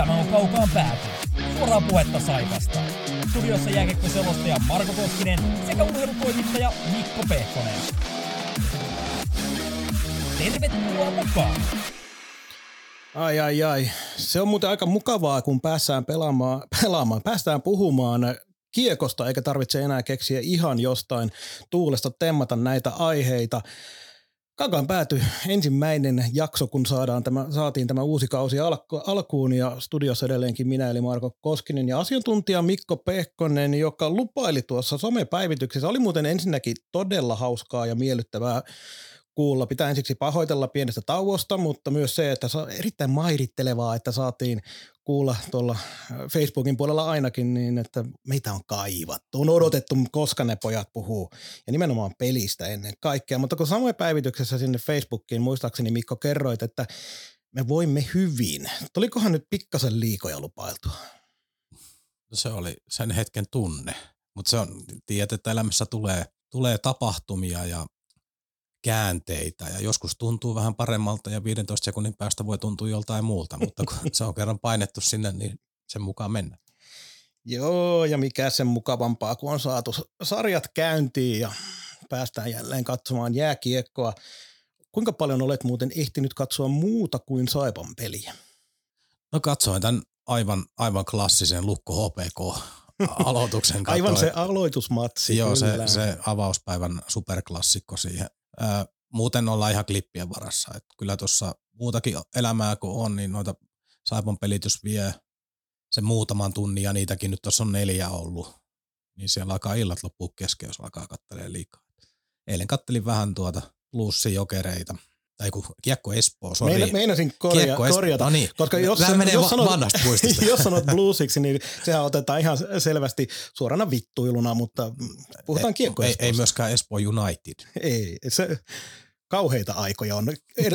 Tämä on Kaukaan pääty. Suoraa puhetta Saipasta. Studiossa jääkiekkoselostaja Marko Koskinen sekä urheilutoimittaja Mikko Pehkonen. Tervetuloa mukaan! Ai ai ai. Se on muuten aika mukavaa, kun päästään pelaamaan, pelaamaan päästään puhumaan kiekosta, eikä tarvitse enää keksiä ihan jostain tuulesta temmata näitä aiheita. Kakan pääty ensimmäinen jakso, kun saadaan tämä, saatiin tämä uusi kausi alku, alkuun ja studiossa edelleenkin minä eli Marko Koskinen ja asiantuntija Mikko Pehkonen, joka lupaili tuossa somepäivityksessä. Oli muuten ensinnäkin todella hauskaa ja miellyttävää kuulla. Pitää ensiksi pahoitella pienestä tauosta, mutta myös se, että se on erittäin mairittelevaa, että saatiin kuulla tuolla Facebookin puolella ainakin niin, että meitä on kaivattu. On odotettu, koska ne pojat puhuu. Ja nimenomaan pelistä ennen kaikkea. Mutta kun samoin päivityksessä sinne Facebookiin, muistaakseni Mikko kerroit, että me voimme hyvin. Tulikohan nyt pikkasen liikoja lupailtua? No se oli sen hetken tunne. Mutta se on, tiedät, että elämässä tulee, tulee tapahtumia ja käänteitä ja joskus tuntuu vähän paremmalta ja 15 sekunnin päästä voi tuntua joltain muulta, mutta kun se on kerran painettu sinne, niin sen mukaan mennä. Joo, ja mikä sen mukavampaa, kun on saatu sarjat käyntiin ja päästään jälleen katsomaan jääkiekkoa. Kuinka paljon olet muuten ehtinyt katsoa muuta kuin Saipan peliä? No katsoin tämän aivan, aivan klassisen Lukko HPK aloituksen. aivan se aloitusmatsi. Joo, se, se avauspäivän superklassikko siihen muuten ollaan ihan klippien varassa. Et kyllä tuossa muutakin elämää kun on, niin noita Saipon pelitys vie sen muutaman tunnin ja niitäkin nyt tuossa on neljä ollut. Niin siellä alkaa illat loppua kesken, jos alkaa kattelee liikaa. Eilen kattelin vähän tuota Lussi jokereita – tai kun Kiekko Espoo, sori. Meina, meinasin korja, Kiekko Espoo, korjata, no niin. koska jos, menee jos, sanot, jos sanot bluesiksi, niin sehän otetaan ihan selvästi suorana vittuiluna, mutta puhutaan Kiekko ei, ei myöskään Espoo United. Ei, se, kauheita aikoja on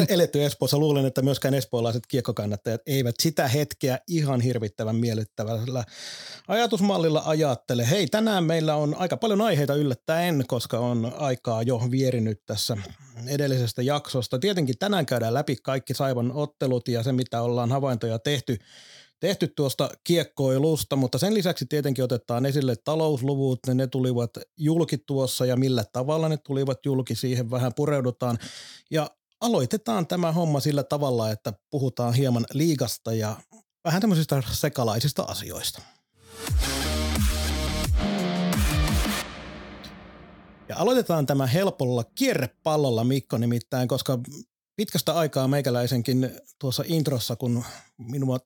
eletty Espoossa. Luulen, että myöskään espoolaiset kiekkokannattajat eivät sitä hetkeä ihan hirvittävän miellyttävällä ajatusmallilla ajattele. Hei, tänään meillä on aika paljon aiheita yllättäen, koska on aikaa jo vierinyt tässä edellisestä jaksosta. Tietenkin tänään käydään läpi kaikki Saivan ottelut ja se, mitä ollaan havaintoja tehty tehty tuosta kiekkoilusta, mutta sen lisäksi tietenkin otetaan esille talousluvut, ne tulivat julki tuossa ja millä tavalla ne tulivat julki, siihen vähän pureudutaan. Ja aloitetaan tämä homma sillä tavalla, että puhutaan hieman liigasta ja vähän tämmöisistä sekalaisista asioista. Ja aloitetaan tämä helpolla kierrepallolla, Mikko nimittäin, koska pitkästä aikaa meikäläisenkin tuossa introssa, kun minua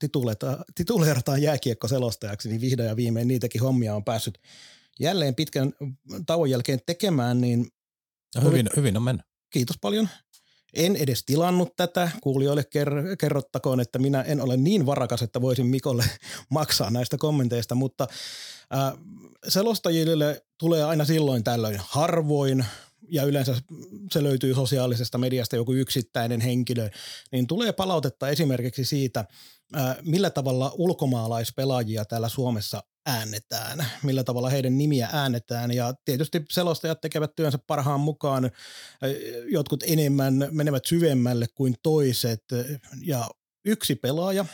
tituleerataan jääkiekko-selostajaksi, niin vihdoin ja viimein niitäkin hommia on päässyt jälleen pitkän tauon jälkeen tekemään, niin no hyvin, oli, hyvin on mennyt. Kiitos paljon. En edes tilannut tätä. Kuulijoille ker- kerrottakoon, että minä en ole niin varakas, että voisin Mikolle maksaa näistä kommenteista, mutta äh, selostajille tulee aina silloin tällöin harvoin ja yleensä se löytyy sosiaalisesta mediasta joku yksittäinen henkilö, niin tulee palautetta esimerkiksi siitä, millä tavalla ulkomaalaispelaajia täällä Suomessa äännetään, millä tavalla heidän nimiä äännetään. Ja tietysti selostajat tekevät työnsä parhaan mukaan, jotkut enemmän menevät syvemmälle kuin toiset. Ja yksi pelaaja,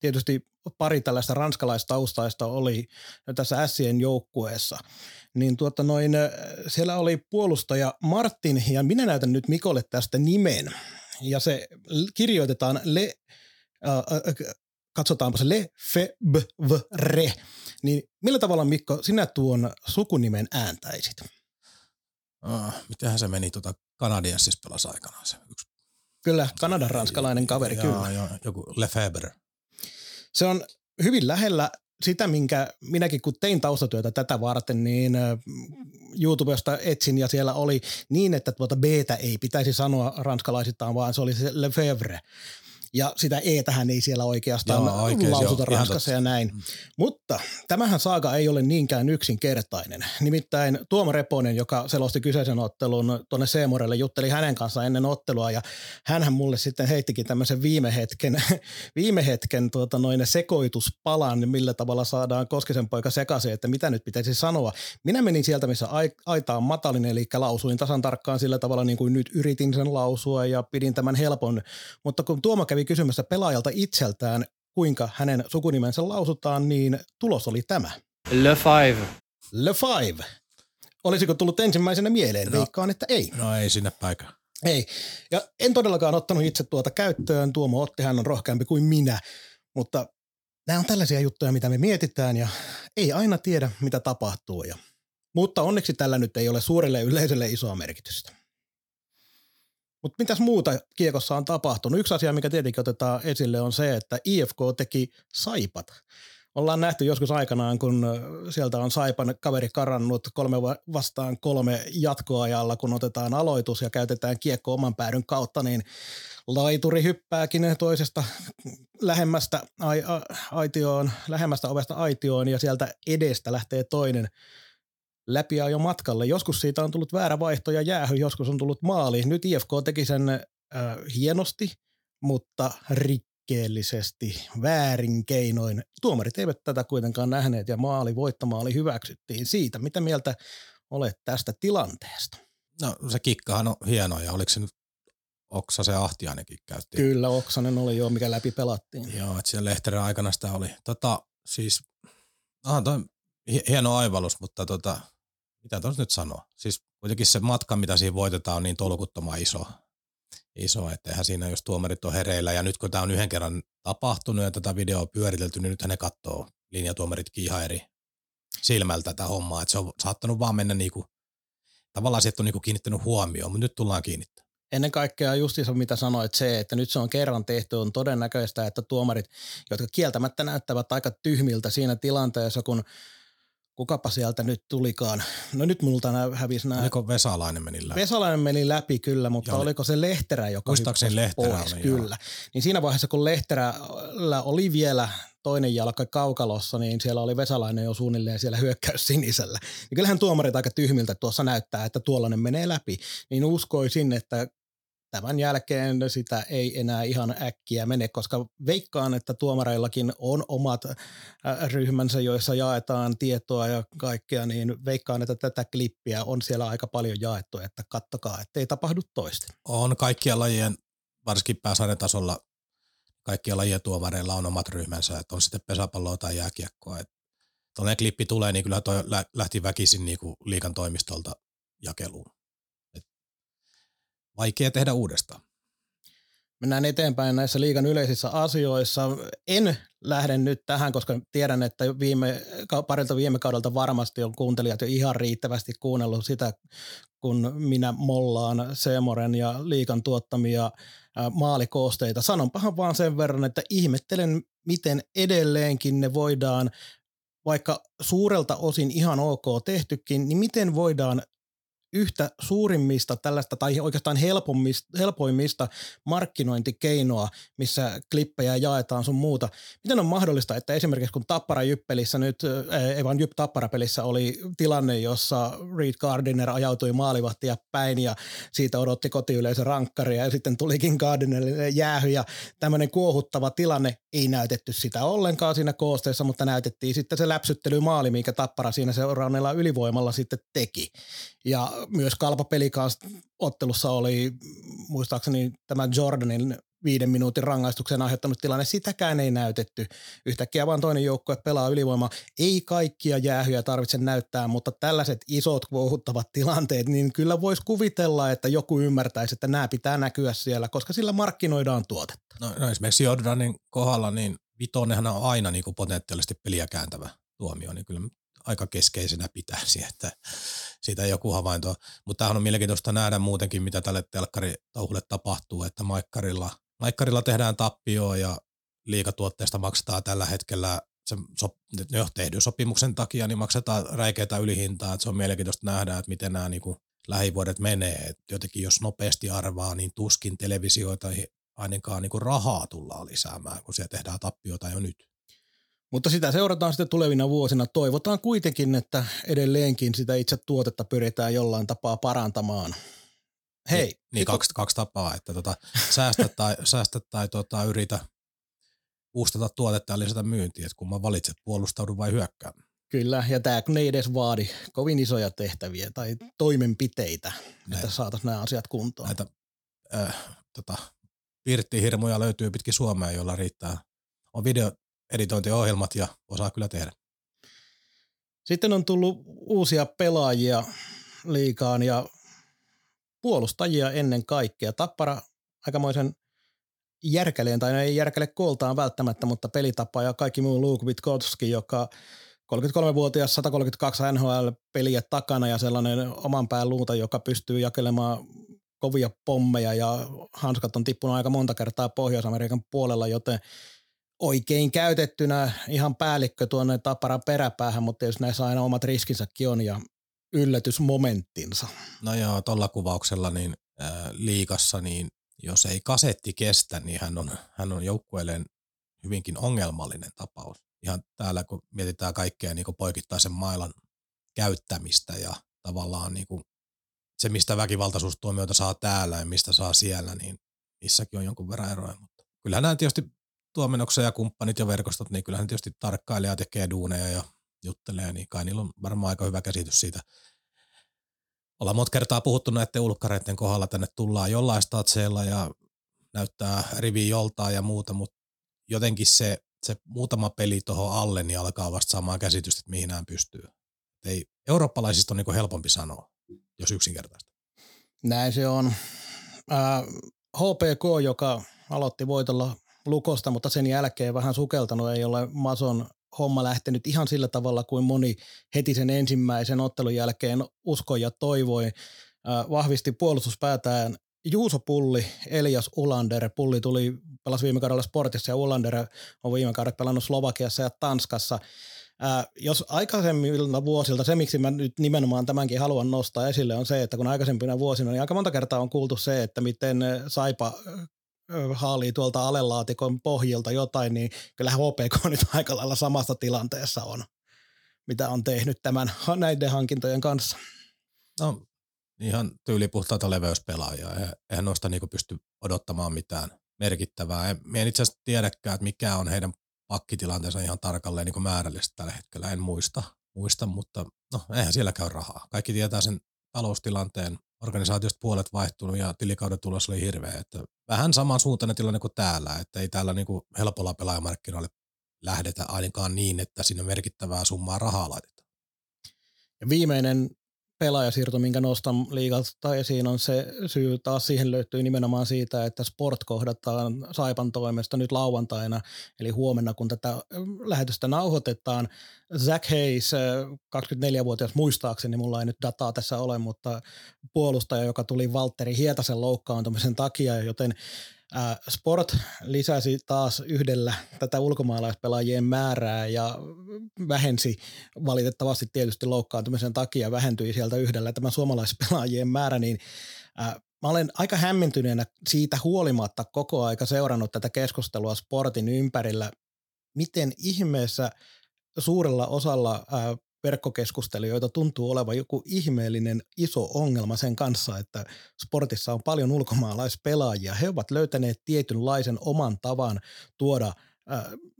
tietysti pari tällaista ranskalaistaustaista oli tässä Ässien joukkueessa, niin tuota noin, siellä oli puolustaja Martin ja minä näytän nyt Mikolle tästä nimen ja se kirjoitetaan Le, äh, katsotaanpa se Le Fe B V Re, niin millä tavalla Mikko sinä tuon sukunimen ääntäisit? Uh, mitähän se meni tuota Kanadienssis pelasi aikanaan se yksi. Kyllä, Kanadan ranskalainen kaveri, joo, kyllä. Joo, joku Lefebvre. Se on hyvin lähellä sitä, minkä minäkin kun tein taustatyötä tätä varten, niin YouTubesta etsin ja siellä oli niin, että tuota b ei pitäisi sanoa ranskalaisittain, vaan se oli se Lefebvre ja sitä e tähän ei siellä oikeastaan Joo, oikein, lausuta jo, Ranskassa ja näin. Mm. Mutta tämähän saaga ei ole niinkään yksinkertainen. Nimittäin Tuomo Reponen, joka selosti kyseisen ottelun tuonne Seemorelle, jutteli hänen kanssaan ennen ottelua ja hänhän mulle sitten heittikin tämmöisen viime hetken, viime hetken tuota noin sekoituspalan, millä tavalla saadaan Koskisen poika sekaisin, että mitä nyt pitäisi sanoa. Minä menin sieltä, missä aitaan matalin, eli lausuin tasan tarkkaan sillä tavalla niin kuin nyt yritin sen lausua ja pidin tämän helpon, mutta kun Tuomo kävi kysymässä pelaajalta itseltään kuinka hänen sukunimensä lausutaan, niin tulos oli tämä. Le Five. Le Five. Olisiko tullut ensimmäisenä mieleen? No. Veikkaan, että ei. No ei sinne päikään. Ei. Ja en todellakaan ottanut itse tuota käyttöön. Tuomo otti, hän on rohkeampi kuin minä. Mutta nämä on tällaisia juttuja, mitä me mietitään ja ei aina tiedä, mitä tapahtuu. Ja, mutta onneksi tällä nyt ei ole suurelle yleisölle isoa merkitystä. Mutta mitäs muuta kiekossa on tapahtunut? Yksi asia, mikä tietenkin otetaan esille, on se, että IFK teki saipat. Ollaan nähty joskus aikanaan, kun sieltä on Saipan kaveri karannut kolme vastaan kolme jatkoajalla, kun otetaan aloitus ja käytetään kiekko oman päädyn kautta, niin laituri hyppääkin toisesta lähemmästä aitioon, lähemmästä ovesta aitioon ja sieltä edestä lähtee toinen läpi jo matkalle. Joskus siitä on tullut väärä vaihto ja jäähy, joskus on tullut maali. Nyt IFK teki sen äh, hienosti, mutta rikkeellisesti, väärin keinoin. Tuomarit eivät tätä kuitenkaan nähneet ja maali, voittomaali hyväksyttiin siitä. Mitä mieltä olet tästä tilanteesta? No se kikkahan on hieno ja oliko se nyt Oksa se Ahtiainenkin käytti? Kyllä, Oksanen oli jo, mikä läpi pelattiin. Joo, että siellä Lehteren aikana sitä oli. Tota, siis, aha, toi hieno aivallus, mutta tota, mitä tuossa nyt sanoa? Siis kuitenkin se matka, mitä siinä voitetaan, on niin tolkuttoman iso. Iso, että eihän siinä, jos tuomarit on hereillä. Ja nyt kun tämä on yhden kerran tapahtunut ja tätä videoa on pyöritelty, niin nythän ne katsoo linjatuomaritkin ihan eri silmältä tätä hommaa. Että se on saattanut vaan mennä niinku, tavallaan sieltä on niinku kiinnittänyt huomioon, mutta nyt tullaan kiinnittämään. Ennen kaikkea justiinsa mitä sanoit se, että nyt se on kerran tehty, on todennäköistä, että tuomarit, jotka kieltämättä näyttävät aika tyhmiltä siinä tilanteessa, kun kukapa sieltä nyt tulikaan. No nyt multa hävisi nämä. Oliko Vesalainen meni läpi? Vesalainen meni läpi kyllä, mutta Ja oli- oliko se Lehterä, joka Muistaakseni Lehterä pois? oli, Kyllä. Niin siinä vaiheessa, kun Lehterällä oli vielä toinen jalka kaukalossa, niin siellä oli Vesalainen jo suunnilleen siellä hyökkäys sinisellä. Niin kyllähän tuomarit aika tyhmiltä tuossa näyttää, että tuollainen menee läpi. Niin uskoisin, että tämän jälkeen sitä ei enää ihan äkkiä mene, koska veikkaan, että tuomareillakin on omat äh, ryhmänsä, joissa jaetaan tietoa ja kaikkea, niin veikkaan, että tätä klippiä on siellä aika paljon jaettu, että kattokaa, ettei tapahdu toista. On kaikkia lajien, varsinkin pääsarjan tasolla, kaikkia lajien tuomareilla on omat ryhmänsä, että on sitten pesäpalloa tai jääkiekkoa. Tuollainen klippi tulee, niin kyllä toi lä- lähti väkisin niin kuin liikan toimistolta jakeluun. Vaikea tehdä uudestaan. Mennään eteenpäin näissä liigan yleisissä asioissa. En lähde nyt tähän, koska tiedän, että viime, parilta viime kaudelta varmasti on kuuntelijat jo ihan riittävästi kuunnellut sitä, kun minä mollaan Seemoren ja liikan tuottamia maalikoosteita. Sanonpahan vaan sen verran, että ihmettelen, miten edelleenkin ne voidaan, vaikka suurelta osin ihan ok tehtykin, niin miten voidaan yhtä suurimmista tällaista tai oikeastaan helpoimmista markkinointikeinoa, missä klippejä jaetaan sun muuta. Miten on mahdollista, että esimerkiksi kun Tappara Jyppelissä nyt, ei vaan Tappara pelissä oli tilanne, jossa Reed Gardiner ajautui maalivahtia päin ja siitä odotti kotiyleisö rankkaria ja sitten tulikin Gardinerille jäähy ja tämmöinen kuohuttava tilanne ei näytetty sitä ollenkaan siinä koosteessa, mutta näytettiin sitten se läpsyttelymaali, minkä Tappara siinä seuraavalla ylivoimalla sitten teki. Ja myös Kalpa kanssa ottelussa oli muistaakseni tämä Jordanin viiden minuutin rangaistuksen aiheuttanut tilanne, sitäkään ei näytetty. Yhtäkkiä vaan toinen joukkue pelaa ylivoimaa. Ei kaikkia jäähyjä tarvitse näyttää, mutta tällaiset isot kuohuttavat tilanteet, niin kyllä voisi kuvitella, että joku ymmärtäisi, että nämä pitää näkyä siellä, koska sillä markkinoidaan tuotetta. No, no esimerkiksi Jordanin kohdalla, niin vitonenhan on aina niin kuin potentiaalisesti peliä kääntävä tuomio, niin kyllä aika keskeisenä pitäisi, että siitä joku havainto. Mutta tämähän on mielenkiintoista nähdä muutenkin, mitä tälle telkkaritauhulle tapahtuu, että Maikkarilla, Maikkarilla tehdään tappioa ja liikatuotteesta maksetaan tällä hetkellä se sop, jo tehdyn sopimuksen takia, niin maksetaan räikeitä ylihintaa, että se on mielenkiintoista nähdä, että miten nämä niin kuin lähivuodet menee. Et jotenkin jos nopeasti arvaa, niin tuskin televisioita ainakaan niin kuin rahaa tullaan lisäämään, kun siellä tehdään tappiota jo nyt. Mutta sitä seurataan sitten tulevina vuosina. Toivotaan kuitenkin, että edelleenkin sitä itse tuotetta pyritään jollain tapaa parantamaan. Hei. Niin, niin kaksi, kaksi tapaa, että tota, säästä tai, säästä tai tota, yritä uustata tuotetta ja lisätä myyntiä, että kun mä valitset puolustaudu vai hyökkää. Kyllä, ja tämä kun ei edes vaadi kovin isoja tehtäviä tai toimenpiteitä, Näin. että saataisiin nämä asiat kuntoon. Näitä äh, tota, pirttihirmuja löytyy pitkin Suomea, joilla riittää on videoeditointiohjelmat ja osaa kyllä tehdä. Sitten on tullut uusia pelaajia liikaan ja puolustajia ennen kaikkea. Tappara aikamoisen järkäleen, tai no ei järkäle kooltaan välttämättä, mutta pelitapa ja kaikki muu Luke Witkowski, joka 33-vuotias 132 NHL-peliä takana ja sellainen oman pään luuta, joka pystyy jakelemaan kovia pommeja ja hanskat on tippunut aika monta kertaa Pohjois-Amerikan puolella, joten oikein käytettynä ihan päällikkö tuonne Tapparan peräpäähän, mutta jos näissä aina omat riskinsäkin on ja yllätysmomenttinsa. No joo, tuolla kuvauksella niin äh, liikassa, niin jos ei kasetti kestä, niin hän on, hän on joukkueelleen hyvinkin ongelmallinen tapaus. Ihan täällä, kun mietitään kaikkea niin poikittaisen mailan käyttämistä ja tavallaan niin kuin se, mistä väkivaltaisuustuomioita saa täällä ja mistä saa siellä, niin niissäkin on jonkun verran eroja. Mutta kyllähän nämä tietysti tuomenoksa ja kumppanit ja verkostot, niin kyllähän tietysti tarkkailee ja tekee duuneja ja juttelee, niin kai niillä on varmaan aika hyvä käsitys siitä. Ollaan monta kertaa puhuttu näiden ulkkareiden kohdalla, tänne tullaan jollain statseilla ja näyttää rivi joltain ja muuta, mutta jotenkin se, se muutama peli tuohon alle, niin alkaa vasta saamaan käsitystä, että mihin nämä pystyy. Ei, eurooppalaisista on niin helpompi sanoa, jos yksinkertaista. Näin se on. Äh, HPK, joka aloitti voitolla Lukosta, mutta sen jälkeen vähän sukeltanut, ei ole Mason homma lähtenyt ihan sillä tavalla kuin moni heti sen ensimmäisen ottelun jälkeen uskoi ja toivoi. Vahvisti puolustuspäätään Juuso Pulli, Elias Ulander. Pulli tuli, pelasi viime kaudella Sportissa ja Ulander on viime kaudella pelannut Slovakiassa ja Tanskassa. Jos aikaisemmilta vuosilta, se miksi mä nyt nimenomaan tämänkin haluan nostaa esille, on se, että kun aikaisempina vuosina, niin aika monta kertaa on kuultu se, että miten Saipa haalii tuolta alelaatikon pohjilta jotain, niin kyllä HPK nyt aika lailla samassa tilanteessa on, mitä on tehnyt tämän näiden hankintojen kanssa. No ihan tyylipuhtaita leveyspelaajia. Eihän noista niinku pysty odottamaan mitään merkittävää. En, en itse asiassa tiedäkään, että mikä on heidän pakkitilanteensa ihan tarkalleen niin määrällisesti tällä hetkellä. En muista, muista, mutta no, eihän siellä käy rahaa. Kaikki tietää sen taloustilanteen. Organisaatiosta puolet vaihtunut ja tilikauden tulos oli hirveä. Että vähän samansuuntainen tilanne kuin täällä, että ei täällä niin kuin helpolla pelaajamarkkinoille lähdetä ainakaan niin, että sinne merkittävää summaa rahaa laitetaan. Ja viimeinen pelaajasiirto, minkä nostan liigalta esiin, on se syy taas siihen löytyy nimenomaan siitä, että Sport kohdataan Saipan toimesta nyt lauantaina, eli huomenna, kun tätä lähetystä nauhoitetaan. Zach Hayes, 24-vuotias muistaakseni, mulla ei nyt dataa tässä ole, mutta puolustaja, joka tuli Valtteri Hietasen loukkaantumisen takia, joten Sport lisäsi taas yhdellä tätä ulkomaalaispelaajien määrää ja vähensi valitettavasti tietysti loukkaantumisen takia vähentyi sieltä yhdellä tämä suomalaispelaajien määrä, niin Mä olen aika hämmentyneenä siitä huolimatta koko aika seurannut tätä keskustelua sportin ympärillä, miten ihmeessä suurella osalla verkkokeskustelijoita tuntuu olevan joku ihmeellinen iso ongelma sen kanssa, että sportissa on paljon ulkomaalaispelaajia. He ovat löytäneet tietynlaisen oman tavan tuoda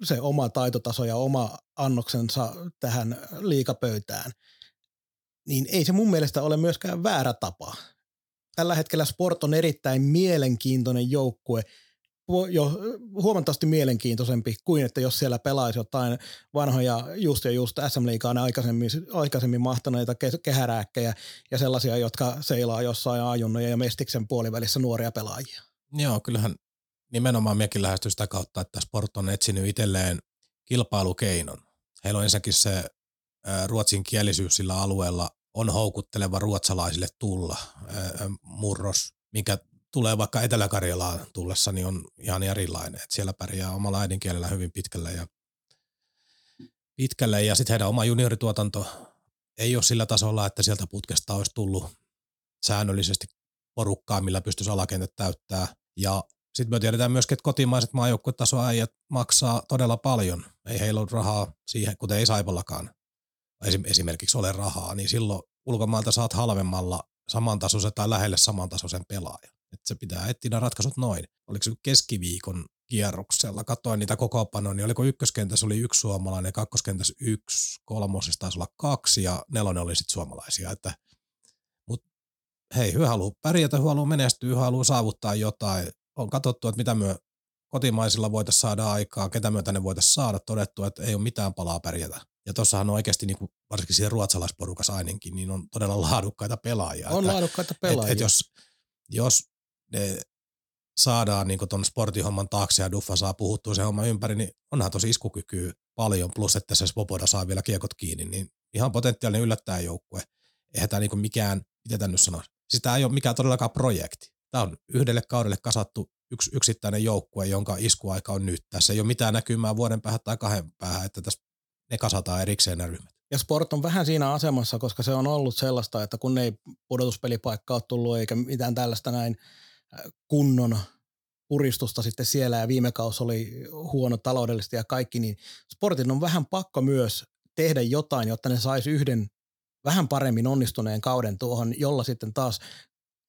se oma taitotaso ja oma annoksensa tähän liikapöytään. Niin ei se mun mielestä ole myöskään väärä tapa. Tällä hetkellä sport on erittäin mielenkiintoinen joukkue – jo huomattavasti mielenkiintoisempi kuin että jos siellä pelaisi jotain vanhoja just ja just SM Liigaan aikaisemmin, aikaisemmin mahtaneita kehärääkkejä ja sellaisia, jotka seilaa jossain ajunnoja ja mestiksen puolivälissä nuoria pelaajia. Joo, kyllähän nimenomaan mekin lähesty sitä kautta, että Sport on etsinyt itselleen kilpailukeinon. Heillä on ensinnäkin se ruotsin kielisyys sillä alueella on houkutteleva ruotsalaisille tulla murros, mikä tulee vaikka Etelä-Karjalaan tullessa, niin on ihan erilainen. Että siellä pärjää omalla äidinkielellä hyvin pitkälle ja, pitkälle. ja sitten heidän oma juniorituotanto ei ole sillä tasolla, että sieltä putkesta olisi tullut säännöllisesti porukkaa, millä pystyisi alakentät täyttää. Ja sitten me tiedetään myöskin, että kotimaiset maajoukkuetasoäijät maksaa todella paljon. Ei heillä ole rahaa siihen, kuten ei Saipallakaan esimerkiksi ole rahaa, niin silloin ulkomailta saat halvemmalla samantasoisen tai lähelle samantasoisen pelaajan. Että se pitää etsiä ratkaisut noin. Oliko se keskiviikon kierroksella, katsoin niitä kokoopanoja, niin oliko ykköskentässä oli yksi suomalainen, kakkoskentässä yksi, kolmosessa taisi olla kaksi ja nelonen oli sitten suomalaisia. Että, mut hei, hyvä haluaa pärjätä, hyvä haluaa menestyä, hyvä haluaa saavuttaa jotain. On katsottu, että mitä me kotimaisilla voitaisiin saada aikaa, ketä myötä ne voitaisiin saada, todettu, että ei ole mitään palaa pärjätä. Ja tuossahan on oikeasti, niin kuin, varsinkin siinä ruotsalaisporukassa ainakin, niin on todella laadukkaita pelaajia. On että, laadukkaita pelaajia. Et, et jos, jos ne saadaan niin tuon sportihomman taakse ja Duffa saa puhuttua se homma ympäri, niin onhan tosi iskukykyä paljon, plus että se Svoboda saa vielä kiekot kiinni, niin ihan potentiaalinen yllättää joukkue. Eihän tämä niin mikään, miten tämä nyt sanoisi, siis tämä ei ole mikään todellakaan projekti. Tämä on yhdelle kaudelle kasattu yksi yksittäinen joukkue, jonka iskuaika on nyt. Tässä ei ole mitään näkymää vuoden päähän tai kahden päähän, että tässä ne kasataan erikseen nämä ryhmät. Ja sport on vähän siinä asemassa, koska se on ollut sellaista, että kun ei pudotuspelipaikka ole tullut eikä mitään tällaista näin kunnon puristusta sitten siellä ja viime kausi oli huono taloudellisesti ja kaikki, niin sportin on vähän pakko myös tehdä jotain, jotta ne saisi yhden vähän paremmin onnistuneen kauden tuohon, jolla sitten taas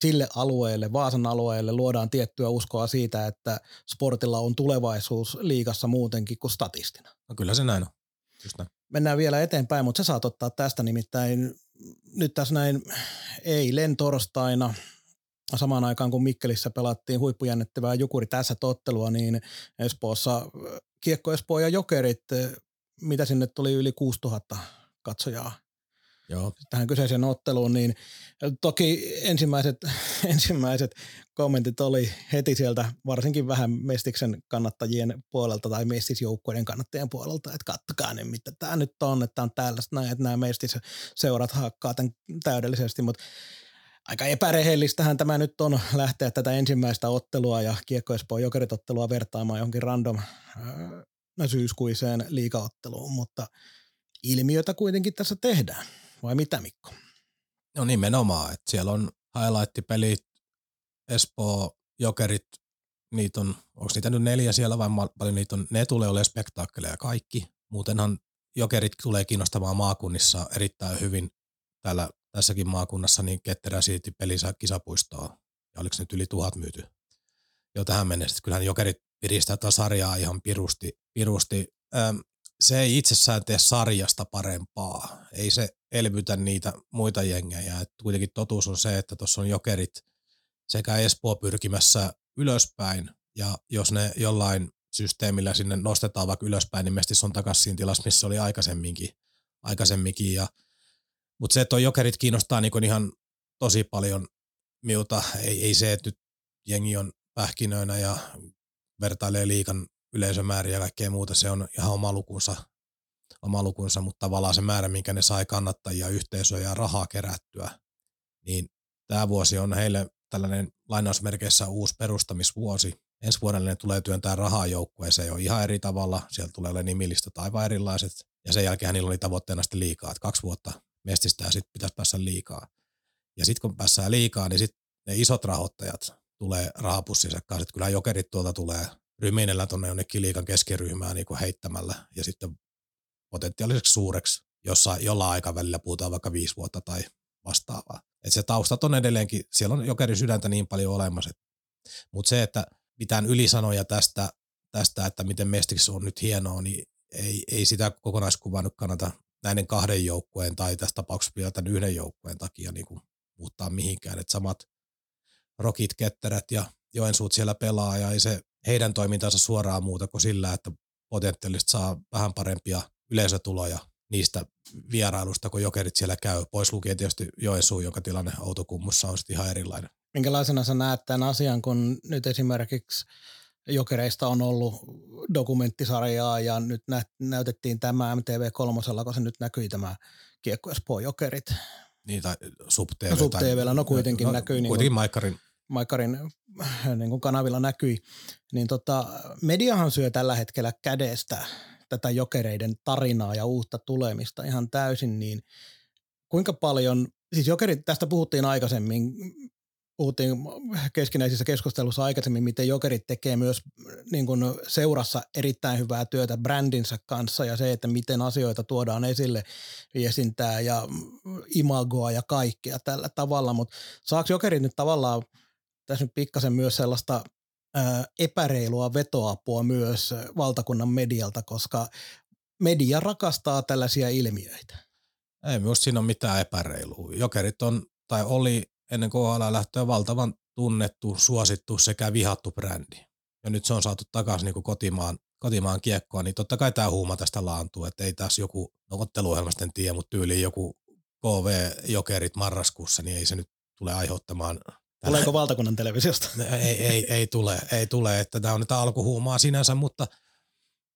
sille alueelle, Vaasan alueelle luodaan tiettyä uskoa siitä, että sportilla on tulevaisuus liikassa muutenkin kuin statistina. No kyllä se näin on. Just näin. Mennään vielä eteenpäin, mutta sä saat ottaa tästä nimittäin nyt tässä näin eilen torstaina samaan aikaan kun Mikkelissä pelattiin huippujännittävää Jukuri tässä tottelua, niin Espoossa Kiekko Espoo ja Jokerit, mitä sinne tuli yli 6000 katsojaa Joo. tähän kyseiseen otteluun, niin toki ensimmäiset, ensimmäiset kommentit oli heti sieltä varsinkin vähän Mestiksen kannattajien puolelta tai Mestisjoukkueiden kannattajien puolelta, että kattokaa ne, mitä tämä nyt on, että on tällaista näin, että nämä Mestis seurat hakkaa tämän täydellisesti, mutta aika epärehellistähän tämä nyt on lähteä tätä ensimmäistä ottelua ja Kiekko Espoon jokeritottelua vertaamaan johonkin random äh, syyskuiseen liikaotteluun, mutta ilmiötä kuitenkin tässä tehdään. Vai mitä Mikko? No nimenomaan, että siellä on highlight-pelit, Espoo, Jokerit, niitä on, onko niitä nyt neljä siellä vai paljon niitä on, ne tulee olemaan spektaakkeleja kaikki. Muutenhan Jokerit tulee kiinnostamaan maakunnissa erittäin hyvin täällä tässäkin maakunnassa niin ketterä siirti pelissä kisapuistoa. Ja oliko nyt yli tuhat myyty jo tähän mennessä. Kyllähän Jokerit piristää tätä sarjaa ihan pirusti. pirusti. Ähm, se ei itsessään tee sarjasta parempaa. Ei se elvytä niitä muita jengejä. Et kuitenkin totuus on se, että tuossa on Jokerit sekä Espoo pyrkimässä ylöspäin. Ja jos ne jollain systeemillä sinne nostetaan vaikka ylöspäin, niin Mestis on takaisin siinä tilassa, missä oli aikaisemminkin. aikaisemminkin ja mutta se, että jokerit kiinnostaa niin ihan tosi paljon miuta. Ei, ei se, että nyt jengi on pähkinöinä ja vertailee liikan yleisömääriä ja kaikkea muuta. Se on ihan oma lukunsa, oma lukunsa, mutta tavallaan se määrä, minkä ne sai kannattajia, yhteisöä ja rahaa kerättyä, niin tämä vuosi on heille tällainen lainausmerkeissä uusi perustamisvuosi. Ensi vuodelle ne tulee työntää rahaa joukkueeseen jo ihan eri tavalla. Sieltä tulee olla nimilistat aivan erilaiset. Ja sen jälkeen niillä oli tavoitteena sitten liikaa, että kaksi vuotta mestistä ja sitten pitäisi päässä liikaa. Ja sitten kun päässään liikaa, niin sitten ne isot rahoittajat tulee rahapussinsa kanssa. Että kyllä jokerit tuolta tulee ryminellä tuonne jonnekin liikan keskiryhmään niin kuin heittämällä ja sitten potentiaaliseksi suureksi jossain, jollain aikavälillä puhutaan vaikka viisi vuotta tai vastaavaa. Et se taustat on edelleenkin, siellä on jokerin sydäntä niin paljon olemassa. Mutta se, että mitään ylisanoja tästä, tästä, että miten Mestiks on nyt hienoa, niin ei, ei sitä kokonaiskuvaa nyt kannata näiden kahden joukkueen tai tässä tapauksessa vielä tämän yhden joukkueen takia niin kuin muuttaa mihinkään. Et samat rokit, ketterät ja Joensuut siellä pelaa ja ei se heidän toimintansa suoraan muuta kuin sillä, että potentiaalisesti saa vähän parempia yleisötuloja niistä vierailusta, kun jokerit siellä käy. Pois lukien tietysti Joensuu, jonka tilanne Outokummussa on sitten ihan erilainen. Minkälaisena sä näet tämän asian, kun nyt esimerkiksi jokereista on ollut dokumenttisarjaa ja nyt nä- näytettiin tämä MTV3, kun se nyt näkyi tämä Kiekko Espoo Jokerit. Niin, tai SubTV. No SubTVllä, no kuitenkin no, näkyi. Niin kuitenkin Maikkarin. Maikkarin niin kuin kanavilla näkyi. Niin tota, mediahan syö tällä hetkellä kädestä tätä jokereiden tarinaa ja uutta tulemista ihan täysin, niin kuinka paljon, siis jokerit, tästä puhuttiin aikaisemmin, puhuttiin keskinäisissä keskustelussa aikaisemmin, miten Jokerit tekee myös niin kuin seurassa erittäin hyvää työtä brändinsä kanssa ja se, että miten asioita tuodaan esille, viestintää ja imagoa ja kaikkea tällä tavalla, mutta saako Jokerit nyt tavallaan tässä nyt pikkasen myös sellaista ää, epäreilua vetoapua myös valtakunnan medialta, koska media rakastaa tällaisia ilmiöitä. Ei minusta siinä ole mitään epäreilua. Jokerit on, tai oli ennen KHL lähtöä valtavan tunnettu, suosittu sekä vihattu brändi. ja nyt se on saatu takaisin niin kotimaan, kotimaan kiekkoa, niin totta kai tämä huuma tästä laantuu, että ei tässä joku, no otteluohjelmasta en tiedä, mutta tyyliin joku KV-jokerit marraskuussa, niin ei se nyt tule aiheuttamaan Tuleeko valtakunnan televisiosta? Ei, ei, ei tule, ei tule, että tämä on nyt alkuhuumaa sinänsä, mutta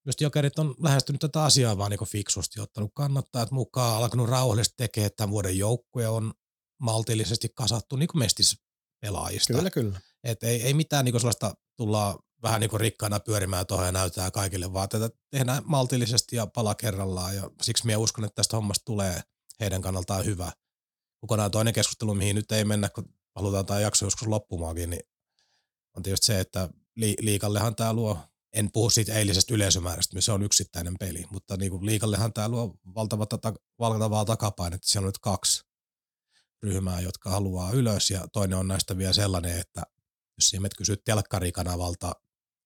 just jokerit on lähestynyt tätä asiaa vaan niin fiksusti, ottanut kannattaa, että mukaan alkanut rauhallisesti tekemään, tämän vuoden joukkue on maltillisesti kasattu niin kuin mestispelaajista. Kyllä, kyllä. Et ei, ei mitään niin sellaista tulla vähän niin kuin rikkaana pyörimään tuohon ja näyttää kaikille, vaan tätä tehdään maltillisesti ja pala kerrallaan ja siksi minä uskon, että tästä hommasta tulee heidän kannaltaan hyvä. Kokonaan toinen keskustelu, mihin nyt ei mennä, kun halutaan tämä jakso joskus loppumaankin, niin on tietysti se, että li- liikallehan tämä luo, en puhu siitä eilisestä yleisömäärästä, se on yksittäinen peli, mutta niin kuin liikallehan tämä luo valtavaa, ta- valtavaa takapainetta, siellä on nyt kaksi ryhmää, jotka haluaa ylös ja toinen on näistä vielä sellainen, että jos sinä kysyt telkkarikanavalta,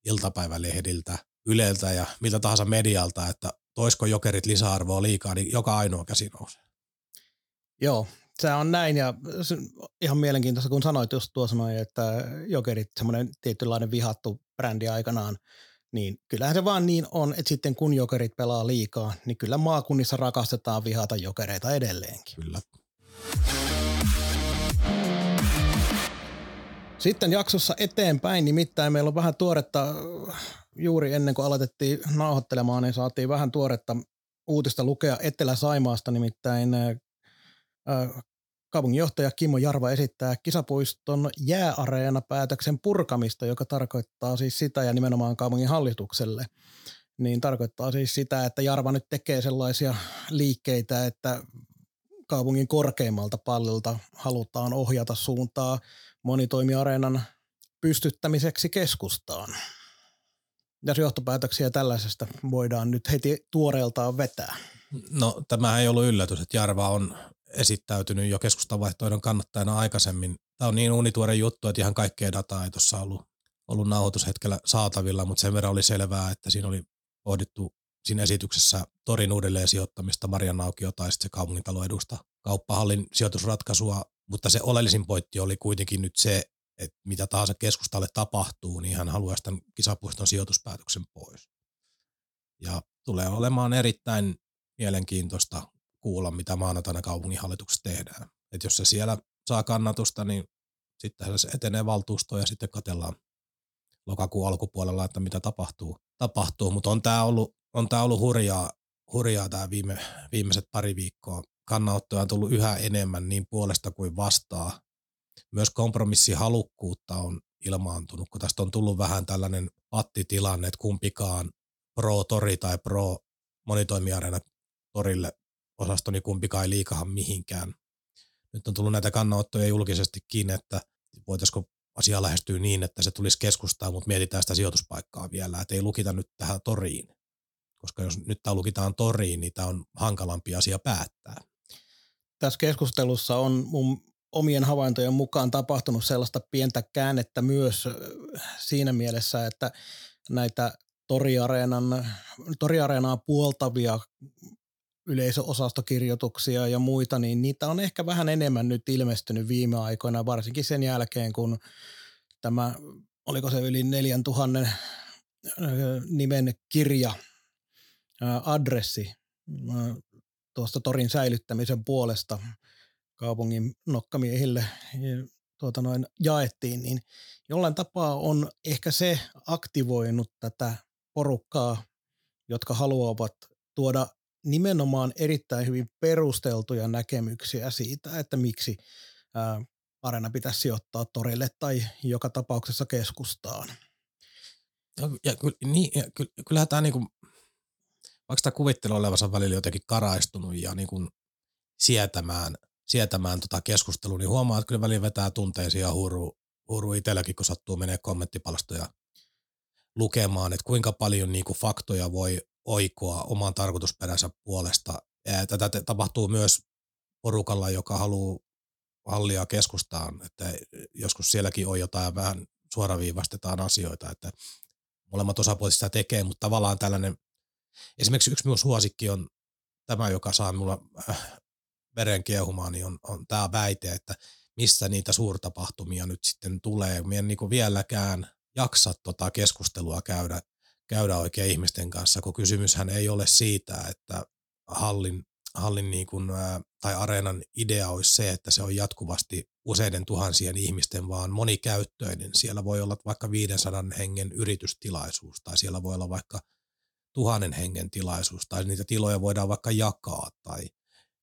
iltapäivälehdiltä, Yleltä ja miltä tahansa medialta, että toisko jokerit lisäarvoa liikaa, niin joka ainoa käsi nousee. Joo, se on näin ja ihan mielenkiintoista, kun sanoit just tuossa noin, että Jokerit semmoinen tietynlainen vihattu brändi aikanaan, niin kyllähän se vaan niin on, että sitten kun Jokerit pelaa liikaa, niin kyllä maakunnissa rakastetaan vihata Jokereita edelleenkin. Kyllä. Sitten jaksossa eteenpäin, nimittäin meillä on vähän tuoretta, juuri ennen kuin aloitettiin nauhoittelemaan, niin saatiin vähän tuoretta uutista lukea Etelä-Saimaasta, nimittäin Kaupunginjohtaja Kimmo Jarva esittää kisapuiston jääareena-päätöksen purkamista, joka tarkoittaa siis sitä ja nimenomaan kaupungin hallitukselle. Niin tarkoittaa siis sitä, että Jarva nyt tekee sellaisia liikkeitä, että kaupungin korkeimmalta pallilta halutaan ohjata suuntaa monitoimiareenan pystyttämiseksi keskustaan. Ja johtopäätöksiä tällaisesta voidaan nyt heti tuoreeltaan vetää. No tämä ei ollut yllätys, että Jarva on esittäytynyt jo keskustavaihtoehdon kannattajana aikaisemmin. Tämä on niin unituore juttu, että ihan kaikkea dataa ei tuossa ollut, ollut nauhoitushetkellä saatavilla, mutta sen verran oli selvää, että siinä oli pohdittu siinä esityksessä torin uudelleen sijoittamista Marian Aukio tai sitten se kaupungintalo edusta kauppahallin sijoitusratkaisua, mutta se oleellisin pointti oli kuitenkin nyt se, että mitä tahansa keskustalle tapahtuu, niin hän haluaa tämän kisapuiston sijoituspäätöksen pois. Ja tulee olemaan erittäin mielenkiintoista kuulla, mitä maanantaina kaupunginhallituksessa tehdään. Et jos se siellä saa kannatusta, niin sitten se etenee valtuustoon ja sitten katellaan lokakuun alkupuolella, että mitä tapahtuu. tapahtuu. Mutta on tämä ollut, on tää ollut hurjaa, hurjaa tämä viime, viimeiset pari viikkoa. Kannanottoja on tullut yhä enemmän niin puolesta kuin vastaa. Myös kompromissihalukkuutta on ilmaantunut, kun tästä on tullut vähän tällainen pattitilanne, että kumpikaan pro-tori tai pro-monitoimiareena torille osastoni kumpikaan ei liikahan mihinkään. Nyt on tullut näitä kannanottoja julkisestikin, että voitaisiko asia lähestyä niin, että se tulisi keskustaa, mutta mietitään sitä sijoituspaikkaa vielä, että ei lukita nyt tähän toriin. Koska jos nyt tämä lukitaan toriin, niin tämä on hankalampi asia päättää. Tässä keskustelussa on mun omien havaintojen mukaan tapahtunut sellaista pientä käännettä myös siinä mielessä, että näitä toriareenan, toriareenaa puoltavia yleisöosastokirjoituksia ja muita, niin niitä on ehkä vähän enemmän nyt ilmestynyt viime aikoina, varsinkin sen jälkeen, kun tämä, oliko se yli 4000 nimen kirja, adressi tuosta torin säilyttämisen puolesta kaupungin nokkamiehille tuota noin jaettiin, niin jollain tapaa on ehkä se aktivoinut tätä porukkaa, jotka haluavat tuoda nimenomaan erittäin hyvin perusteltuja näkemyksiä siitä, että miksi ää, arena pitäisi sijoittaa torille tai joka tapauksessa keskustaan. Ja, ja, niin, ja kyllähän tämä niinku, vaikka tämä kuvittelu olevansa välillä jotenkin karaistunut ja niinku sietämään, sietämään tota keskustelua, niin huomaa, että kyllä välillä vetää tunteisiin ja huuruu, huuruu itselläkin, kun sattuu menee kommenttipalstoja lukemaan, että kuinka paljon niinku faktoja voi oikoa oman tarkoitusperänsä puolesta. Tätä tapahtuu myös porukalla, joka haluaa hallia keskustaan, että joskus sielläkin on jotain vähän suoraviivastetaan asioita, että molemmat osapuolet sitä tekee, mutta tavallaan tällainen, esimerkiksi yksi minun suosikki on tämä, joka saa mulla äh, veren kiehumaan, niin on, on tämä väite, että missä niitä suurtapahtumia nyt sitten tulee. Minä en niin vieläkään jaksa tota keskustelua käydä, käydä oikein ihmisten kanssa, kun kysymyshän ei ole siitä, että hallin, hallin niin kuin, tai areenan idea olisi se, että se on jatkuvasti useiden tuhansien ihmisten, vaan monikäyttöinen. Siellä voi olla vaikka 500 hengen yritystilaisuus, tai siellä voi olla vaikka tuhannen hengen tilaisuus, tai niitä tiloja voidaan vaikka jakaa, tai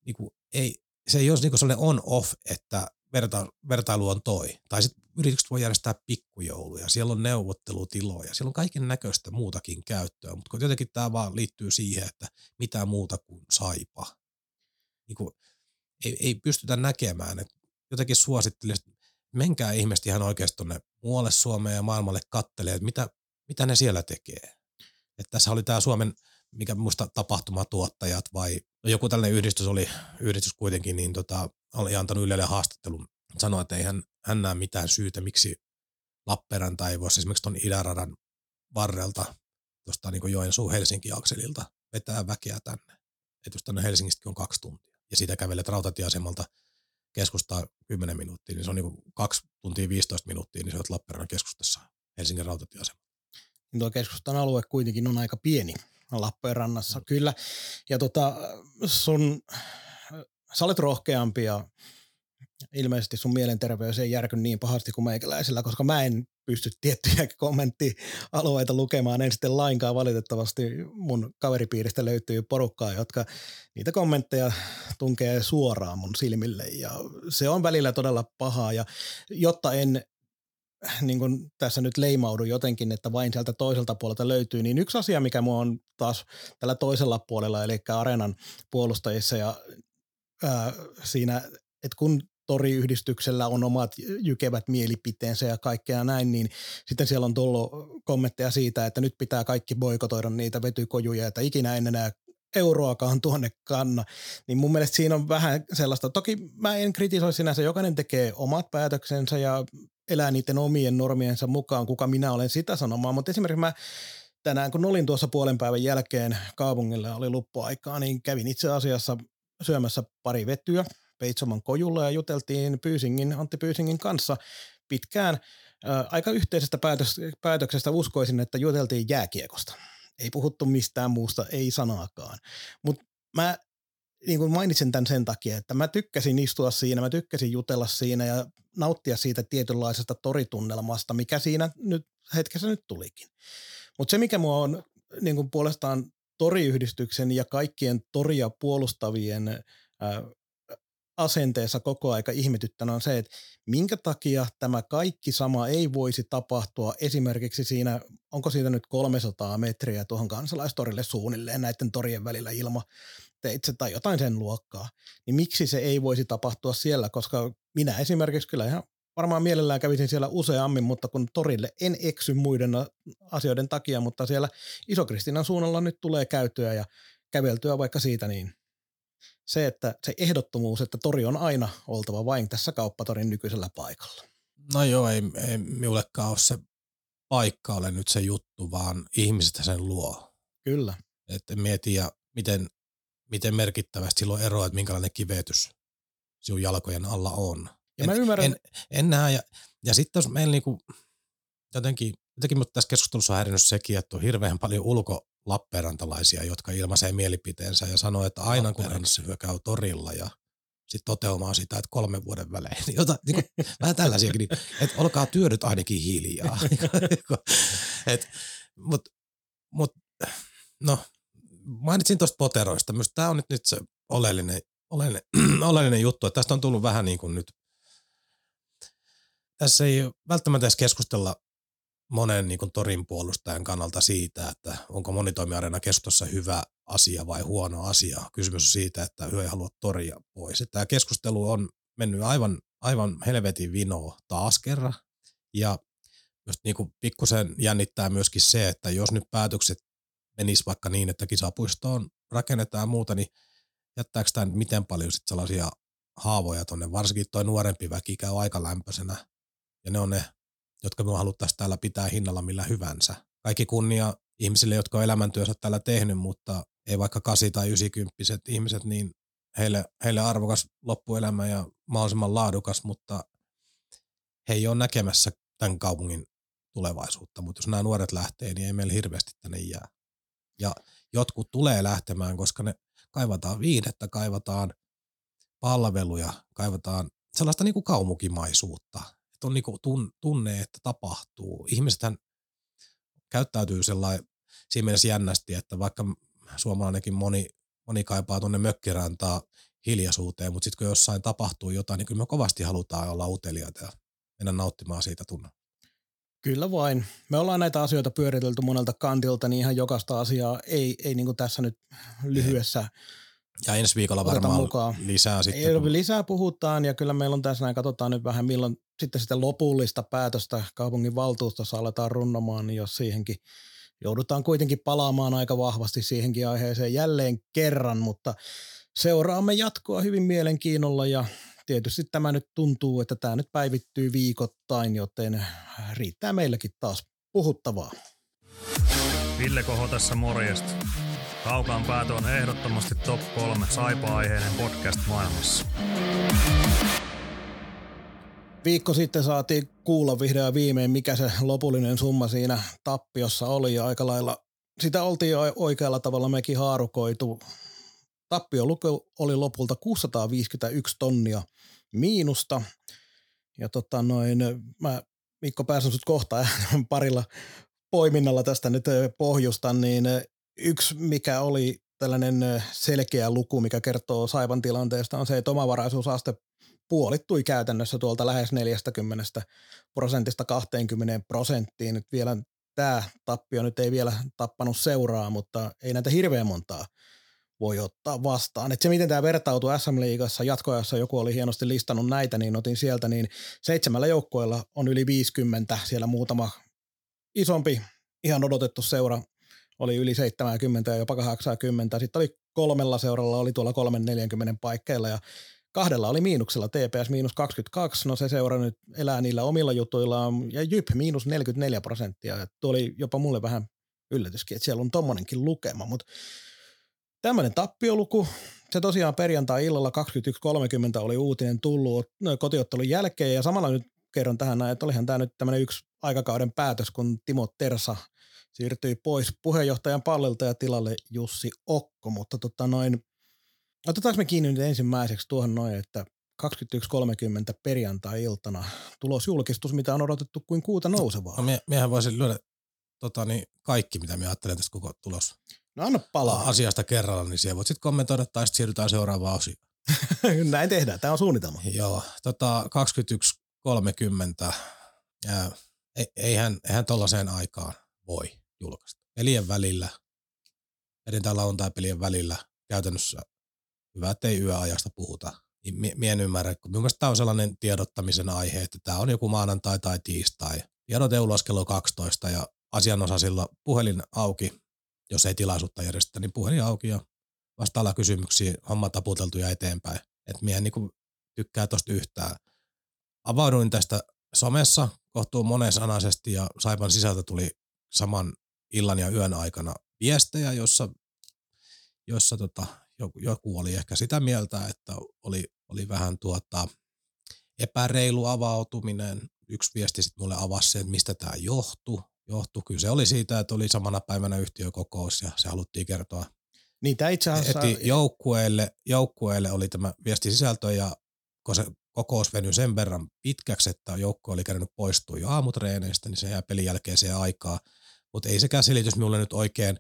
niin kuin, ei, se ei ole niin sellainen on-off, että verta, vertailu on toi. Tai sitten yritykset voi järjestää pikkujouluja, siellä on neuvottelutiloja, siellä on kaiken näköistä muutakin käyttöä, mutta jotenkin tämä vaan liittyy siihen, että mitä muuta kuin saipa. Niin kuin, ei, ei pystytä näkemään, että jotenkin suosittelisin, menkää ihmiset ihan oikeasti tuonne muualle Suomeen ja maailmalle kattelee, että mitä, mitä ne siellä tekee. Että tässä oli tämä Suomen, mikä muista tapahtumatuottajat vai no joku tällainen yhdistys oli, yhdistys kuitenkin, niin tota, oli antanut Ylelle haastattelun, sanoa, että ei hän, hän näe mitään syytä, miksi Lappeenranta ei voisi esimerkiksi tuon itäradan varrelta tuosta niin Joensuu Helsinki-akselilta vetää väkeä tänne. Että jos tänne Helsingistäkin on kaksi tuntia ja siitä kävelet rautatieasemalta keskustaa 10 minuuttia, niin se on niin 2 tuntia 15 minuuttia, niin se on Lappeenrannan keskustassa Helsingin rautatieasema. Niin tuo keskustan alue kuitenkin on aika pieni Lappeenrannassa, mm. kyllä. Ja tota, sun, sä olet rohkeampi ja ilmeisesti sun mielenterveys ei järky niin pahasti kuin meikäläisellä, koska mä en pysty tiettyjä kommenttialueita lukemaan en sitten lainkaan valitettavasti. Mun kaveripiiristä löytyy porukkaa, jotka niitä kommentteja tunkee suoraan mun silmille ja se on välillä todella pahaa ja jotta en niin kuin tässä nyt leimaudu jotenkin, että vain sieltä toiselta puolelta löytyy, niin yksi asia, mikä mua on taas tällä toisella puolella, eli areenan puolustajissa ja ää, siinä, että kun toriyhdistyksellä on omat jykevät mielipiteensä ja kaikkea näin, niin sitten siellä on tullut kommentteja siitä, että nyt pitää kaikki boikotoida niitä vetykojuja, että ikinä en enää euroakaan tuonne kanna. Niin mun mielestä siinä on vähän sellaista, toki mä en kritisoi sinänsä, jokainen tekee omat päätöksensä ja elää niiden omien normiensa mukaan, kuka minä olen sitä sanomaan, mutta esimerkiksi mä tänään, kun olin tuossa puolen päivän jälkeen kaupungilla oli luppuaikaa, niin kävin itse asiassa syömässä pari vetyä Peitsoman kojulla ja juteltiin Pyysingin, Antti Pyysingin kanssa pitkään. Ää, aika yhteisestä päätös, päätöksestä uskoisin, että juteltiin jääkiekosta. Ei puhuttu mistään muusta, ei sanaakaan. Mutta mä niin kuin mainitsin tämän sen takia, että mä tykkäsin istua siinä, mä tykkäsin jutella siinä ja nauttia siitä tietynlaisesta toritunnelmasta, mikä siinä nyt hetkessä nyt tulikin. Mutta se, mikä mua on niin kuin puolestaan toriyhdistyksen ja kaikkien toria puolustavien ää, asenteessa koko aika ihmetyttänyt on se, että minkä takia tämä kaikki sama ei voisi tapahtua esimerkiksi siinä, onko siitä nyt 300 metriä tuohon kansalaistorille suunnilleen näiden torien välillä ilma teitse tai jotain sen luokkaa, niin miksi se ei voisi tapahtua siellä, koska minä esimerkiksi kyllä ihan varmaan mielellään kävisin siellä useammin, mutta kun torille en eksy muiden asioiden takia, mutta siellä Iso-Kristinan suunnalla nyt tulee käytyä ja käveltyä vaikka siitä, niin se, että se ehdottomuus, että tori on aina oltava vain tässä kauppatorin nykyisellä paikalla. No joo, ei, ei minullekaan ole se paikka ole nyt se juttu, vaan ihmiset sen luo. Kyllä. Että mieti ja miten, miten merkittävästi silloin eroa, että minkälainen kivetys sinun jalkojen alla on. Ja en, mä ymmärrän. En, en näe. Ja, ja sitten jos meillä niinku, jotenkin, jotenkin mutta tässä keskustelussa on häirinyt sekin, että on hirveän paljon ulko, Lappeenrantalaisia, jotka ilmaisee mielipiteensä ja sanoo, että aina kun se hyökää torilla ja sitten toteumaa sitä, että kolmen vuoden välein. Jota, niin kuin, vähän tällaisiakin, niin, että olkaa työdyt ainakin hiljaa. Mutta mut, no, mainitsin tuosta poteroista. Myös tämä on nyt, nyt se oleellinen, oleellinen, oleellinen juttu, että tästä on tullut vähän niin kuin nyt, tässä ei välttämättä edes keskustella monen niin kuin torin puolustajan kannalta siitä, että onko monitoimiareena keskustassa hyvä asia vai huono asia. Kysymys on siitä, että hyö ei halua toria pois. Tämä keskustelu on mennyt aivan, aivan helvetin vinoa taas kerran. Ja just niin kuin pikkusen jännittää myöskin se, että jos nyt päätökset menis vaikka niin, että kisapuistoon rakennetaan muuta, niin jättääkö tämä miten paljon sit sellaisia haavoja tuonne, varsinkin tuo nuorempi väki käy aika lämpöisenä. Ja ne on ne jotka me haluttaisiin täällä pitää hinnalla millä hyvänsä. Kaikki kunnia ihmisille, jotka on elämäntyönsä täällä tehnyt, mutta ei vaikka 8 tai 90 ihmiset, niin heille, heille arvokas loppuelämä ja mahdollisimman laadukas, mutta he ei ole näkemässä tämän kaupungin tulevaisuutta, mutta jos nämä nuoret lähtee, niin ei meillä hirveästi tänne jää. Ja jotkut tulee lähtemään, koska ne kaivataan viidettä, kaivataan palveluja, kaivataan sellaista niin kuin kaumunkimaisuutta. Että on niin kuin tunne, että tapahtuu. Ihmisethän käyttäytyy sellainen siinä mielessä jännästi, että vaikka suomalainenkin moni, moni kaipaa tuonne mökkirantaa hiljaisuuteen, mutta sitten kun jossain tapahtuu jotain, niin kyllä me kovasti halutaan olla uteliaita ja mennä nauttimaan siitä tunne. Kyllä vain. Me ollaan näitä asioita pyöritelty monelta kantilta, niin ihan jokaista asiaa ei, ei niin tässä nyt lyhyessä ja ensi viikolla varmaan mukaan. lisää sitten. Ei, kun... Lisää puhutaan ja kyllä meillä on tässä näin, katsotaan nyt vähän milloin sitten sitä lopullista päätöstä kaupungin valtuustossa aletaan runnomaan, niin jos siihenkin joudutaan kuitenkin palaamaan aika vahvasti siihenkin aiheeseen jälleen kerran, mutta seuraamme jatkoa hyvin mielenkiinnolla ja tietysti tämä nyt tuntuu, että tämä nyt päivittyy viikoittain, joten riittää meilläkin taas puhuttavaa. Ville Koho tässä morjesta. Kaukaan päätö on ehdottomasti top 3 saipa-aiheinen podcast maailmassa. Viikko sitten saatiin kuulla vihdoin viimein, mikä se lopullinen summa siinä tappiossa oli ja aika lailla sitä oltiin oikealla tavalla mekin haarukoitu. Tappio luku oli lopulta 651 tonnia miinusta. Ja tota noin, mä Mikko pääsen sut kohta parilla poiminnalla tästä nyt pohjusta, niin yksi mikä oli tällainen selkeä luku, mikä kertoo Saivan tilanteesta, on se, että omavaraisuusaste puolittui käytännössä tuolta lähes 40 prosentista 20 prosenttiin. Nyt vielä tämä tappio nyt ei vielä tappanut seuraa, mutta ei näitä hirveän montaa voi ottaa vastaan. Et se, miten tämä vertautuu SM-liigassa jatkoajassa, joku oli hienosti listannut näitä, niin otin sieltä, niin seitsemällä joukkueella on yli 50, siellä muutama isompi, ihan odotettu seura oli yli 70 ja jopa 80. Sitten oli kolmella seuralla oli tuolla 340 paikkeilla ja kahdella oli miinuksella TPS miinus 22, no se seura nyt elää niillä omilla jutuillaan ja Jyp miinus 44 prosenttia. Tuo oli jopa mulle vähän yllätyskin, että siellä on tommonenkin lukema, mutta Tämmöinen tappioluku. Se tosiaan perjantai-illalla 21.30 oli uutinen tullut kotiottelun jälkeen ja samalla nyt kerron tähän näin, että olihan tämä nyt tämmöinen yksi aikakauden päätös, kun Timo Tersa siirtyi pois puheenjohtajan pallilta ja tilalle Jussi Okko, mutta tota noin, otetaanko me kiinni nyt ensimmäiseksi tuohon noin, että 21.30 perjantai-iltana tulosjulkistus, mitä on odotettu kuin kuuta nousevaa. No, mie, miehän voisin lyödä tota, niin kaikki, mitä me ajattelen tästä koko tulos No anna palaa. Asiasta kerralla, niin siellä voit sitten kommentoida tai sitten siirrytään seuraavaan osioon. Näin tehdään, tämä on suunnitelma. Joo, tota 21.30, eihän, eihän tollaiseen aikaan voi julkaista. Pelien välillä, perjantai lauantai pelien välillä käytännössä hyvä, ettei yöajasta puhuta. Niin mie en ymmärrä, kun mielestäni tämä on sellainen tiedottamisen aihe, että tämä on joku maanantai tai tiistai. Tiedot kello 12 ja asianosaisilla puhelin auki jos ei tilaisuutta järjestä, niin puhelin auki ja vastailla kysymyksiin, homma taputeltu ja eteenpäin. Että mie niin tykkää tosta yhtään. Avauduin tästä somessa kohtuu monensanaisesti ja Saipan sisältä tuli saman illan ja yön aikana viestejä, jossa, jossa tota, joku, joku oli ehkä sitä mieltä, että oli, oli vähän tuota, epäreilu avautuminen. Yksi viesti sitten mulle avasi että mistä tämä johtuu johtui. Kyllä se oli siitä, että oli samana päivänä yhtiökokous ja se haluttiin kertoa niin tämä itse asiassa... joukkueelle, joukkueelle oli tämä viesti sisältö ja kun se kokous venyi sen verran pitkäksi, että joukkue oli käynyt poistua jo aamutreeneistä, niin se jää pelin jälkeen se aikaa. Mutta ei sekään selitys minulle nyt oikein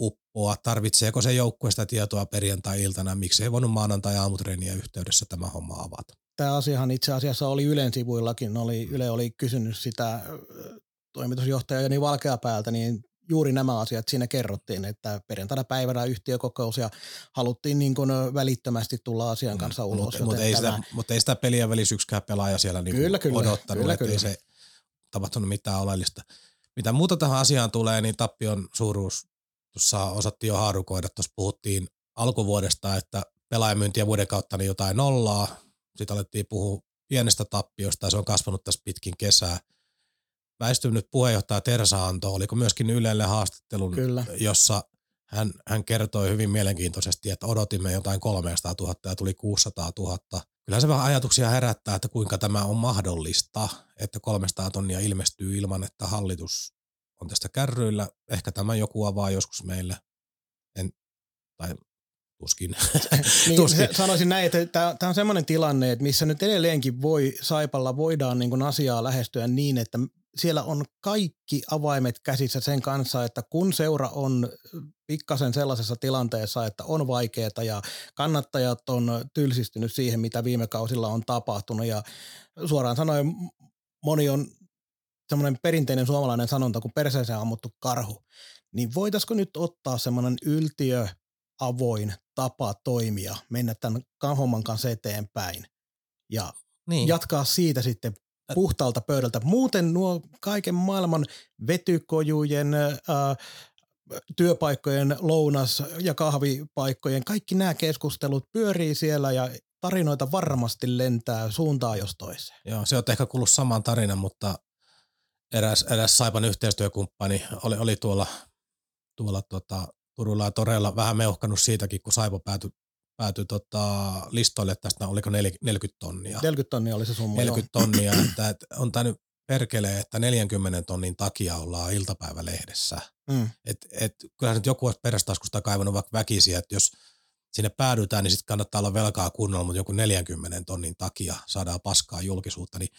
uppoa. Tarvitseeko se joukkue sitä tietoa perjantai-iltana, miksi ei voinut maanantai-aamutreeniä yhteydessä tämä homma avata? Tämä asiahan itse asiassa oli Ylen sivuillakin. Oli, Yle oli kysynyt sitä toimitusjohtaja Jani Valkeapäältä, niin juuri nämä asiat siinä kerrottiin, että perjantaina päivänä yhtiökokous ja haluttiin niin kuin välittömästi tulla asian mm, kanssa ulos. Mutta mut ei, sitä, mut ei sitä peliä välissä yksikään pelaaja siellä niin kyllä, kyllä, odottanut, kyllä, kyllä. ei se tapahtunut mitään oleellista. Mitä muuta tähän asiaan tulee, niin tappion suuruus tuossa osattiin jo haarukoida. Tuossa puhuttiin alkuvuodesta, että pelaajamyyntiä vuoden kautta niin jotain nollaa. Sitten alettiin puhua pienestä tappiosta ja se on kasvanut tässä pitkin kesää – väistynyt puheenjohtaja Tersa antoi, oliko myöskin Ylelle haastattelun, Kyllä. jossa hän, hän kertoi hyvin mielenkiintoisesti, että odotimme jotain 300 000 ja tuli 600 000. kyllähän se vähän ajatuksia herättää, että kuinka tämä on mahdollista, että 300 tonnia ilmestyy ilman, että hallitus on tästä kärryillä. Ehkä tämä joku avaa joskus meille, en, tai tuskin. niin, tuskin. Sanoisin näin, että tämä on semmoinen tilanne, että missä nyt edelleenkin voi Saipalla voidaan niin kuin asiaa lähestyä niin, että siellä on kaikki avaimet käsissä sen kanssa, että kun seura on pikkasen sellaisessa tilanteessa, että on vaikeaa ja kannattajat on tylsistynyt siihen, mitä viime kausilla on tapahtunut ja suoraan sanoen moni on semmoinen perinteinen suomalainen sanonta kuin perseeseen ammuttu karhu, niin voitaisiko nyt ottaa semmoinen yltiö avoin tapa toimia, mennä tämän homman kanssa eteenpäin ja niin. jatkaa siitä sitten puhtaalta pöydältä. Muuten nuo kaiken maailman vetykojujen, ää, työpaikkojen, lounas- ja kahvipaikkojen, kaikki nämä keskustelut pyörii siellä ja tarinoita varmasti lentää suuntaan jos toiseen. Joo, se on ehkä kuullut saman tarinan, mutta eräs, eräs Saipan yhteistyökumppani oli, oli tuolla, tuolla tota, Turulla ja Toreilla vähän meuhkannut siitäkin, kun Saipa päätyi päätyi tota listoille tästä, oliko 40 tonnia. 40 tonnia oli se summa. 40 joo. tonnia, että, että on tämä nyt perkelee, että 40 tonnin takia ollaan iltapäivälehdessä. Mm. Et, et, kyllähän nyt joku olisi perästaskusta kaivannut vaikka väkisiä, että jos sinne päädytään, niin sitten kannattaa olla velkaa kunnolla, mutta joku 40 tonnin takia saadaan paskaa julkisuutta. Niin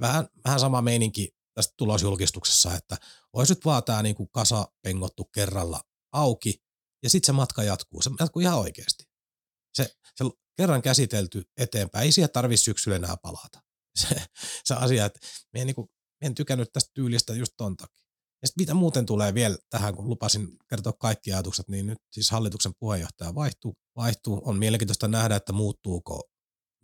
vähän, vähän sama meininki tästä tulosjulkistuksessa, että olisi nyt vaan tämä niinku kasa pengottu kerralla auki, ja sitten se matka jatkuu. Se jatkuu ihan oikeasti. Se, se kerran käsitelty eteenpäin, ei siihen tarvitse syksyllä enää palata. Se, se asia, että me en, niin kuin, en tykännyt tästä tyylistä just ton takia. Ja sitten mitä muuten tulee vielä tähän, kun lupasin kertoa kaikki ajatukset, niin nyt siis hallituksen puheenjohtaja vaihtuu. vaihtuu. On mielenkiintoista nähdä, että muuttuuko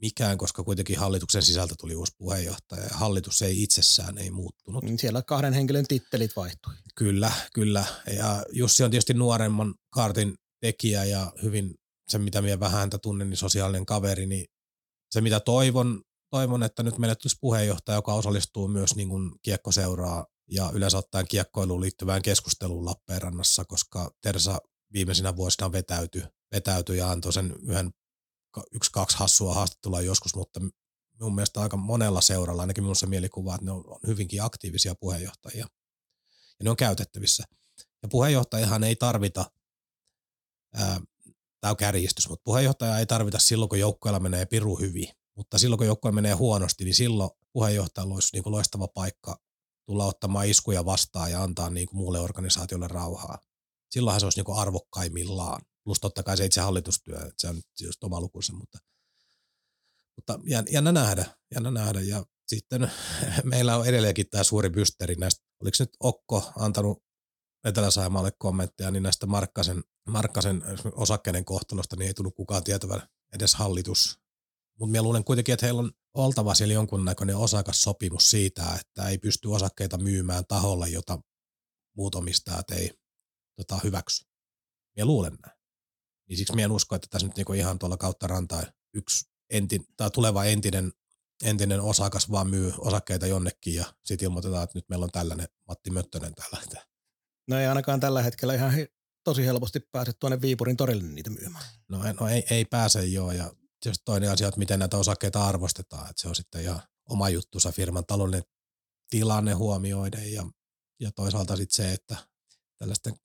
mikään, koska kuitenkin hallituksen sisältä tuli uusi puheenjohtaja ja hallitus ei itsessään ei muuttunut. Niin siellä kahden henkilön tittelit vaihtui. Kyllä, kyllä. Ja Jussi on tietysti nuoremman kaartin tekijä ja hyvin se, mitä minä vähän häntä tunnen, niin sosiaalinen kaveri, niin se, mitä toivon, toivon että nyt meille tulisi puheenjohtaja, joka osallistuu myös niin kuin kiekkoseuraa ja yleensä ottaen kiekkoiluun liittyvään keskusteluun Lappeenrannassa, koska Tersa viimeisinä vuosina vetäytyi, vetäytyi ja antoi sen yhden yksi, kaksi hassua haastattelua joskus, mutta mun mielestä aika monella seuralla, ainakin minussa mielikuva, että ne on hyvinkin aktiivisia puheenjohtajia ja ne on käytettävissä. Ja puheenjohtajahan ei tarvita ää, tämä on kärjistys, mutta puheenjohtaja ei tarvita silloin, kun joukkueella menee piru hyvin. Mutta silloin, kun joukkue menee huonosti, niin silloin puheenjohtajalla olisi niin kuin loistava paikka tulla ottamaan iskuja vastaan ja antaa niin kuin muulle organisaatiolle rauhaa. Silloinhan se olisi niin kuin arvokkaimmillaan. Plus totta kai se itse hallitustyö, että se on just oma lukunsa, mutta, mutta jännä nähdä, jännä nähdä. Ja sitten meillä on edelleenkin tämä suuri bysteri näistä, oliko nyt Okko antanut Etelä-Saimaalle kommentteja, niin näistä Markkasen, Markkasen osakkeiden kohtalosta niin ei tullut kukaan tietävän edes hallitus. Mutta minä luulen kuitenkin, että heillä on oltava siellä jonkunnäköinen osakassopimus siitä, että ei pysty osakkeita myymään taholla, jota muut omistajat ei tota, hyväksy. Minä luulen näin. Niin siksi minä en usko, että tässä nyt niinku ihan tuolla kautta rantaa yksi enti, tai tuleva entinen, entinen osakas vaan myy osakkeita jonnekin ja sitten ilmoitetaan, että nyt meillä on tällainen Matti Möttönen täällä. No ei ainakaan tällä hetkellä ihan tosi helposti pääse tuonne Viipurin torille niitä myymään. No, no ei, ei pääse joo ja tietysti toinen asia, että miten näitä osakkeita arvostetaan, että se on sitten ihan oma juttusa firman taloudellinen tilanne huomioiden ja, ja toisaalta sitten se, että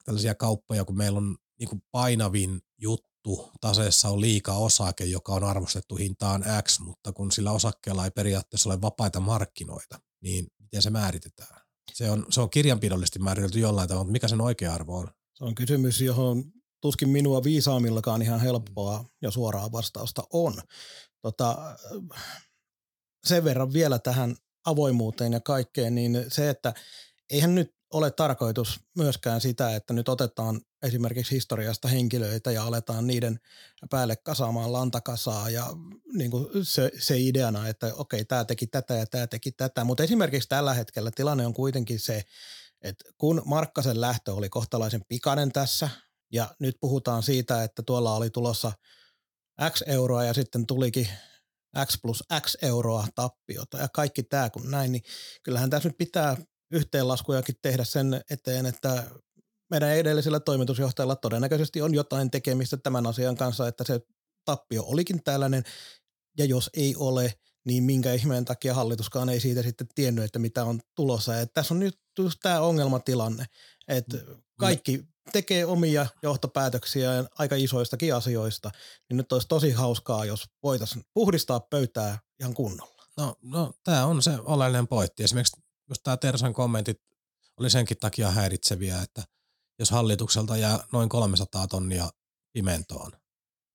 tällaisia kauppoja, kun meillä on niin kuin painavin juttu taseessa on liika osake, joka on arvostettu hintaan X, mutta kun sillä osakkeella ei periaatteessa ole vapaita markkinoita, niin miten se määritetään? Se on, se on kirjanpidollisesti määritelty jollain tavalla, mutta mikä sen oikea arvo on? Se on kysymys, johon tuskin minua viisaammillakaan ihan helppoa ja suoraa vastausta on. Tota, sen verran vielä tähän avoimuuteen ja kaikkeen, niin se, että eihän nyt ole tarkoitus myöskään sitä, että nyt otetaan esimerkiksi historiasta henkilöitä ja aletaan niiden päälle kasaamaan lantakasaa ja niin kuin se, se ideana, että okei, tämä teki tätä ja tämä teki tätä. Mutta esimerkiksi tällä hetkellä tilanne on kuitenkin se, että kun Markkasen lähtö oli kohtalaisen pikainen tässä ja nyt puhutaan siitä, että tuolla oli tulossa X euroa ja sitten tulikin X plus X euroa tappiota ja kaikki tämä kun näin, niin kyllähän tässä nyt pitää yhteenlaskujakin tehdä sen eteen, että meidän edellisellä toimitusjohtajalla todennäköisesti on jotain tekemistä tämän asian kanssa, että se tappio olikin tällainen. Ja jos ei ole, niin minkä ihmeen takia hallituskaan ei siitä sitten tiennyt, että mitä on tulossa. Et tässä on nyt just tämä ongelmatilanne, että kaikki tekee omia johtopäätöksiä aika isoistakin asioista, niin nyt olisi tosi hauskaa, jos voitaisiin puhdistaa pöytää ihan kunnolla. No, no tämä on se oleellinen pointti. Esimerkiksi just tämä Tersan kommentit oli senkin takia häiritseviä, että jos hallitukselta jää noin 300 tonnia pimentoon,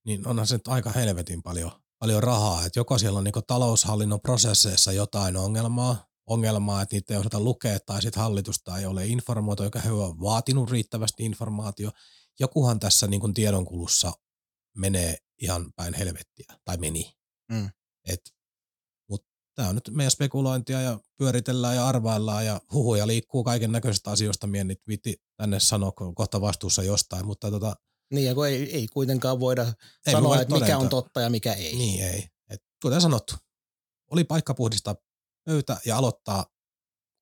niin onhan se nyt aika helvetin paljon, paljon rahaa. Että joko siellä on niin taloushallinnon prosesseissa jotain ongelmaa, ongelmaa, että niitä ei osata lukea, tai sitten hallitusta ei ole informoitu, joka he on vaatinut riittävästi informaatio. Jokuhan tässä niin kuin tiedonkulussa menee ihan päin helvettiä, tai meni. Mm. Et, mutta tämä on nyt meidän spekulointia ja pyöritellään ja arvaillaan ja huhuja liikkuu kaiken näköisistä asioista. Mien nyt viitti tänne sanoa, kun kohta vastuussa jostain, mutta tota, niin, ja kun ei, ei kuitenkaan voida ei sanoa, että mikä on totta ja mikä ei. Niin, ei. Et, kuten sanottu, oli paikka puhdistaa pöytä ja aloittaa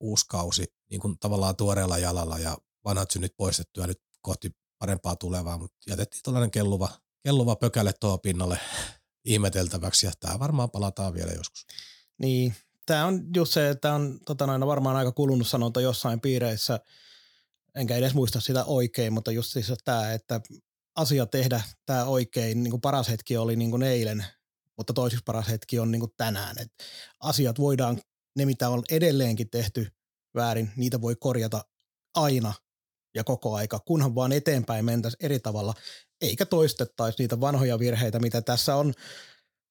uusi kausi niin kuin tavallaan tuoreella jalalla ja vanhat synnit poistettu ja nyt kohti parempaa tulevaa, mutta jätettiin tällainen kelluva, kelluva pökäle tuo pinnalle ihmeteltäväksi ja tämä varmaan palataan vielä joskus. Niin, tämä on just se, että on tota noin, varmaan aika kulunut sanonta jossain piireissä, enkä edes muista sitä oikein, mutta just siis tämä, että asia tehdä tämä oikein, niin kuin paras hetki oli niin kuin eilen, mutta toisiksi paras hetki on niin kuin tänään. Et asiat voidaan, ne mitä on edelleenkin tehty väärin, niitä voi korjata aina ja koko aika, kunhan vaan eteenpäin mentäisi eri tavalla, eikä toistettaisi niitä vanhoja virheitä, mitä tässä on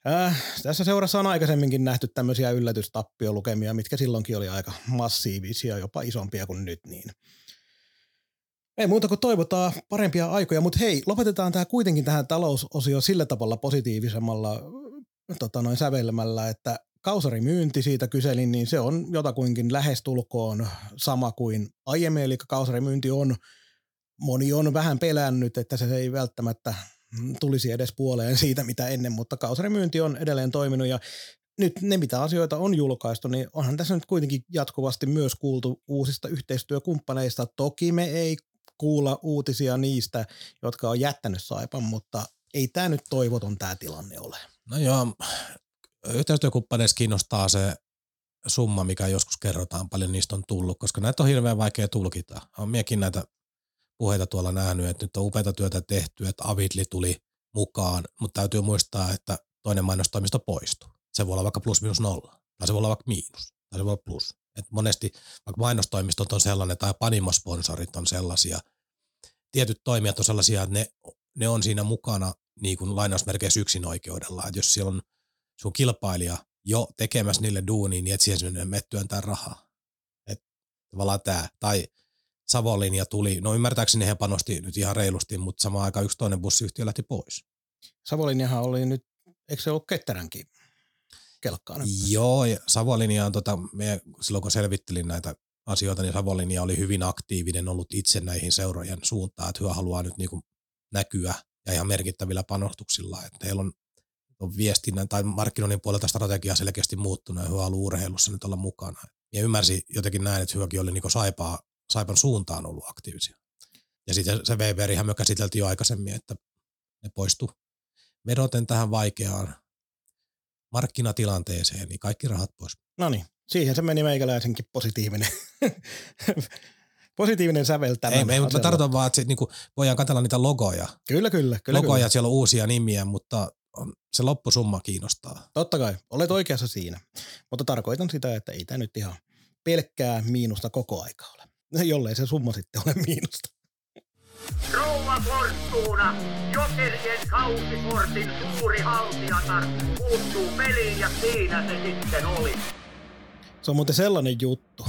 Äh, tässä seurassa on aikaisemminkin nähty tämmöisiä yllätystappiolukemia, mitkä silloinkin oli aika massiivisia, jopa isompia kuin nyt. Niin ei muuta kuin toivotaan parempia aikoja, mutta hei, lopetetaan tämä kuitenkin tähän talousosioon sillä tavalla positiivisemmalla tota noin sävelmällä, että kausarimyynti siitä kyselin, niin se on jotakuinkin lähestulkoon sama kuin aiemmin, eli kausarimyynti on, moni on vähän pelännyt, että se ei välttämättä tulisi edes puoleen siitä, mitä ennen, mutta kausarimyynti on edelleen toiminut ja nyt ne, mitä asioita on julkaistu, niin onhan tässä nyt kuitenkin jatkuvasti myös kuultu uusista yhteistyökumppaneista. Toki me ei kuulla uutisia niistä, jotka on jättänyt Saipan, mutta ei tämä nyt toivoton tämä tilanne ole. No joo, yhteistyökumppaneissa kiinnostaa se summa, mikä joskus kerrotaan, paljon niistä on tullut, koska näitä on hirveän vaikea tulkita. Olen miekin näitä puheita tuolla nähnyt, että nyt on upeata työtä tehty, että Avitli tuli mukaan, mutta täytyy muistaa, että toinen mainostoimisto poistuu. Se voi olla vaikka plus minus nolla, tai se voi olla vaikka miinus, tai se voi olla plus. Et monesti vaikka mainostoimistot on sellainen tai panimosponsorit on sellaisia, tietyt toimijat on sellaisia, että ne, ne on siinä mukana niin kuin lainausmerkeissä yksin oikeudella. Että jos siellä on sun kilpailija jo tekemässä niille duuniin, niin et siihen sinne mettyöntää rahaa. Et tavallaan tämä. Tai Savolinja tuli, no ymmärtääkseni he panosti nyt ihan reilusti, mutta samaan aikaan yksi toinen bussiyhtiö lähti pois. Savolinjahan oli nyt, eikö se ollut Ketteränkin kelkkaan. Joo, ja Savolinja on tota, me, silloin kun selvittelin näitä asioita, niin Savolinja oli hyvin aktiivinen ollut itse näihin seurojen suuntaan, että hyvä haluaa nyt niin kuin näkyä ja ihan merkittävillä panostuksilla, että heillä on, on viestinnän tai markkinoinnin puolelta strategia selkeästi muuttunut ja hyvä haluaa urheilussa nyt olla mukana. Ja ymmärsi jotenkin näin, että hyväkin oli niin saipaa, Saipan suuntaan ollut aktiivisia. Ja sitten se VVR me käsiteltiin jo aikaisemmin, että ne poistu vedoten tähän vaikeaan markkinatilanteeseen, niin kaikki rahat pois. No niin, siihen se meni meikäläisenkin positiivinen. positiivinen sävel tämän Ei, ei mutta tarkoitan vaan, että sit, niinku, voidaan katsella niitä logoja. Kyllä, kyllä. kyllä logoja, kyllä. siellä on uusia nimiä, mutta se loppusumma kiinnostaa. Totta kai, olet oikeassa siinä. Mutta tarkoitan sitä, että ei tämä nyt ihan pelkkää miinusta koko aika ole. Jollei se summa sitten ole miinusta. Rouva Fortuna, Jokerien kausikortin suuri haltijatar, puuttuu peliin ja siinä se sitten oli. Se on muuten sellainen juttu.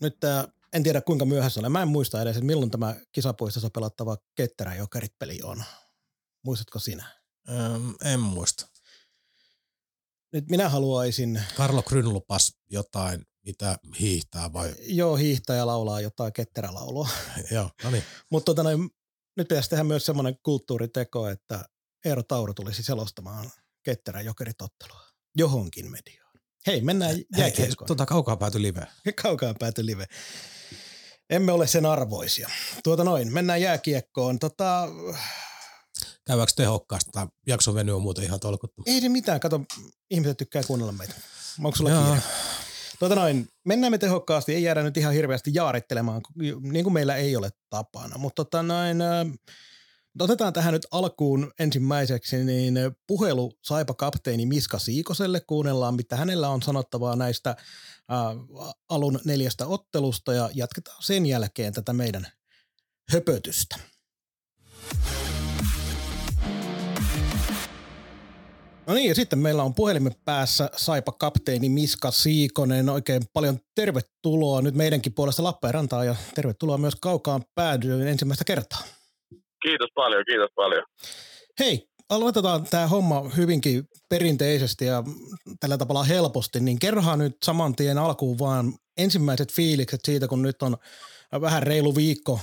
Nyt tää, en tiedä kuinka myöhässä olen. Mä en muista edes, että milloin tämä kisapuistossa pelattava Ketterä Jokerit-peli on. Muistatko sinä? Öm, en muista. Nyt minä haluaisin... Karlo Kryn lupas jotain, mitä hiihtää vai? Joo, hiihtää ja laulaa jotain ketterälaulua. Joo, no niin. Mutta tota nyt pitäisi tehdä myös semmoinen kulttuuriteko, että Eero Tauro tulisi selostamaan ketterän jokeritottelua johonkin mediaan. Hei, mennään jääkiekkoon. Tuota kaukaa pääty live. kaukaa pääty live. Emme ole sen arvoisia. Tuota noin, mennään jääkiekkoon. Tota... Käydäänkö tehokkaasti? Tämä jakson veny on muuten ihan tolkuttomasti. Ei se mitään, kato, ihmiset tykkää kuunnella meitä. Onko sulla kiire? Tuota noin, mennään me tehokkaasti, ei jäädä nyt ihan hirveästi jaarittelemaan, niin kuin meillä ei ole tapana, mutta tota noin, otetaan tähän nyt alkuun ensimmäiseksi niin puhelu Saipa kapteeni Miska Siikoselle, kuunnellaan mitä hänellä on sanottavaa näistä ä, alun neljästä ottelusta ja jatketaan sen jälkeen tätä meidän höpötystä. No niin, ja sitten meillä on puhelimen päässä Saipa kapteeni Miska Siikonen. Oikein paljon tervetuloa nyt meidänkin puolesta Lappeenrantaan ja tervetuloa myös kaukaan päädyyn ensimmäistä kertaa. Kiitos paljon, kiitos paljon. Hei, aloitetaan tämä homma hyvinkin perinteisesti ja tällä tavalla helposti, niin kerrohan nyt saman tien alkuun vaan ensimmäiset fiilikset siitä, kun nyt on vähän reilu viikko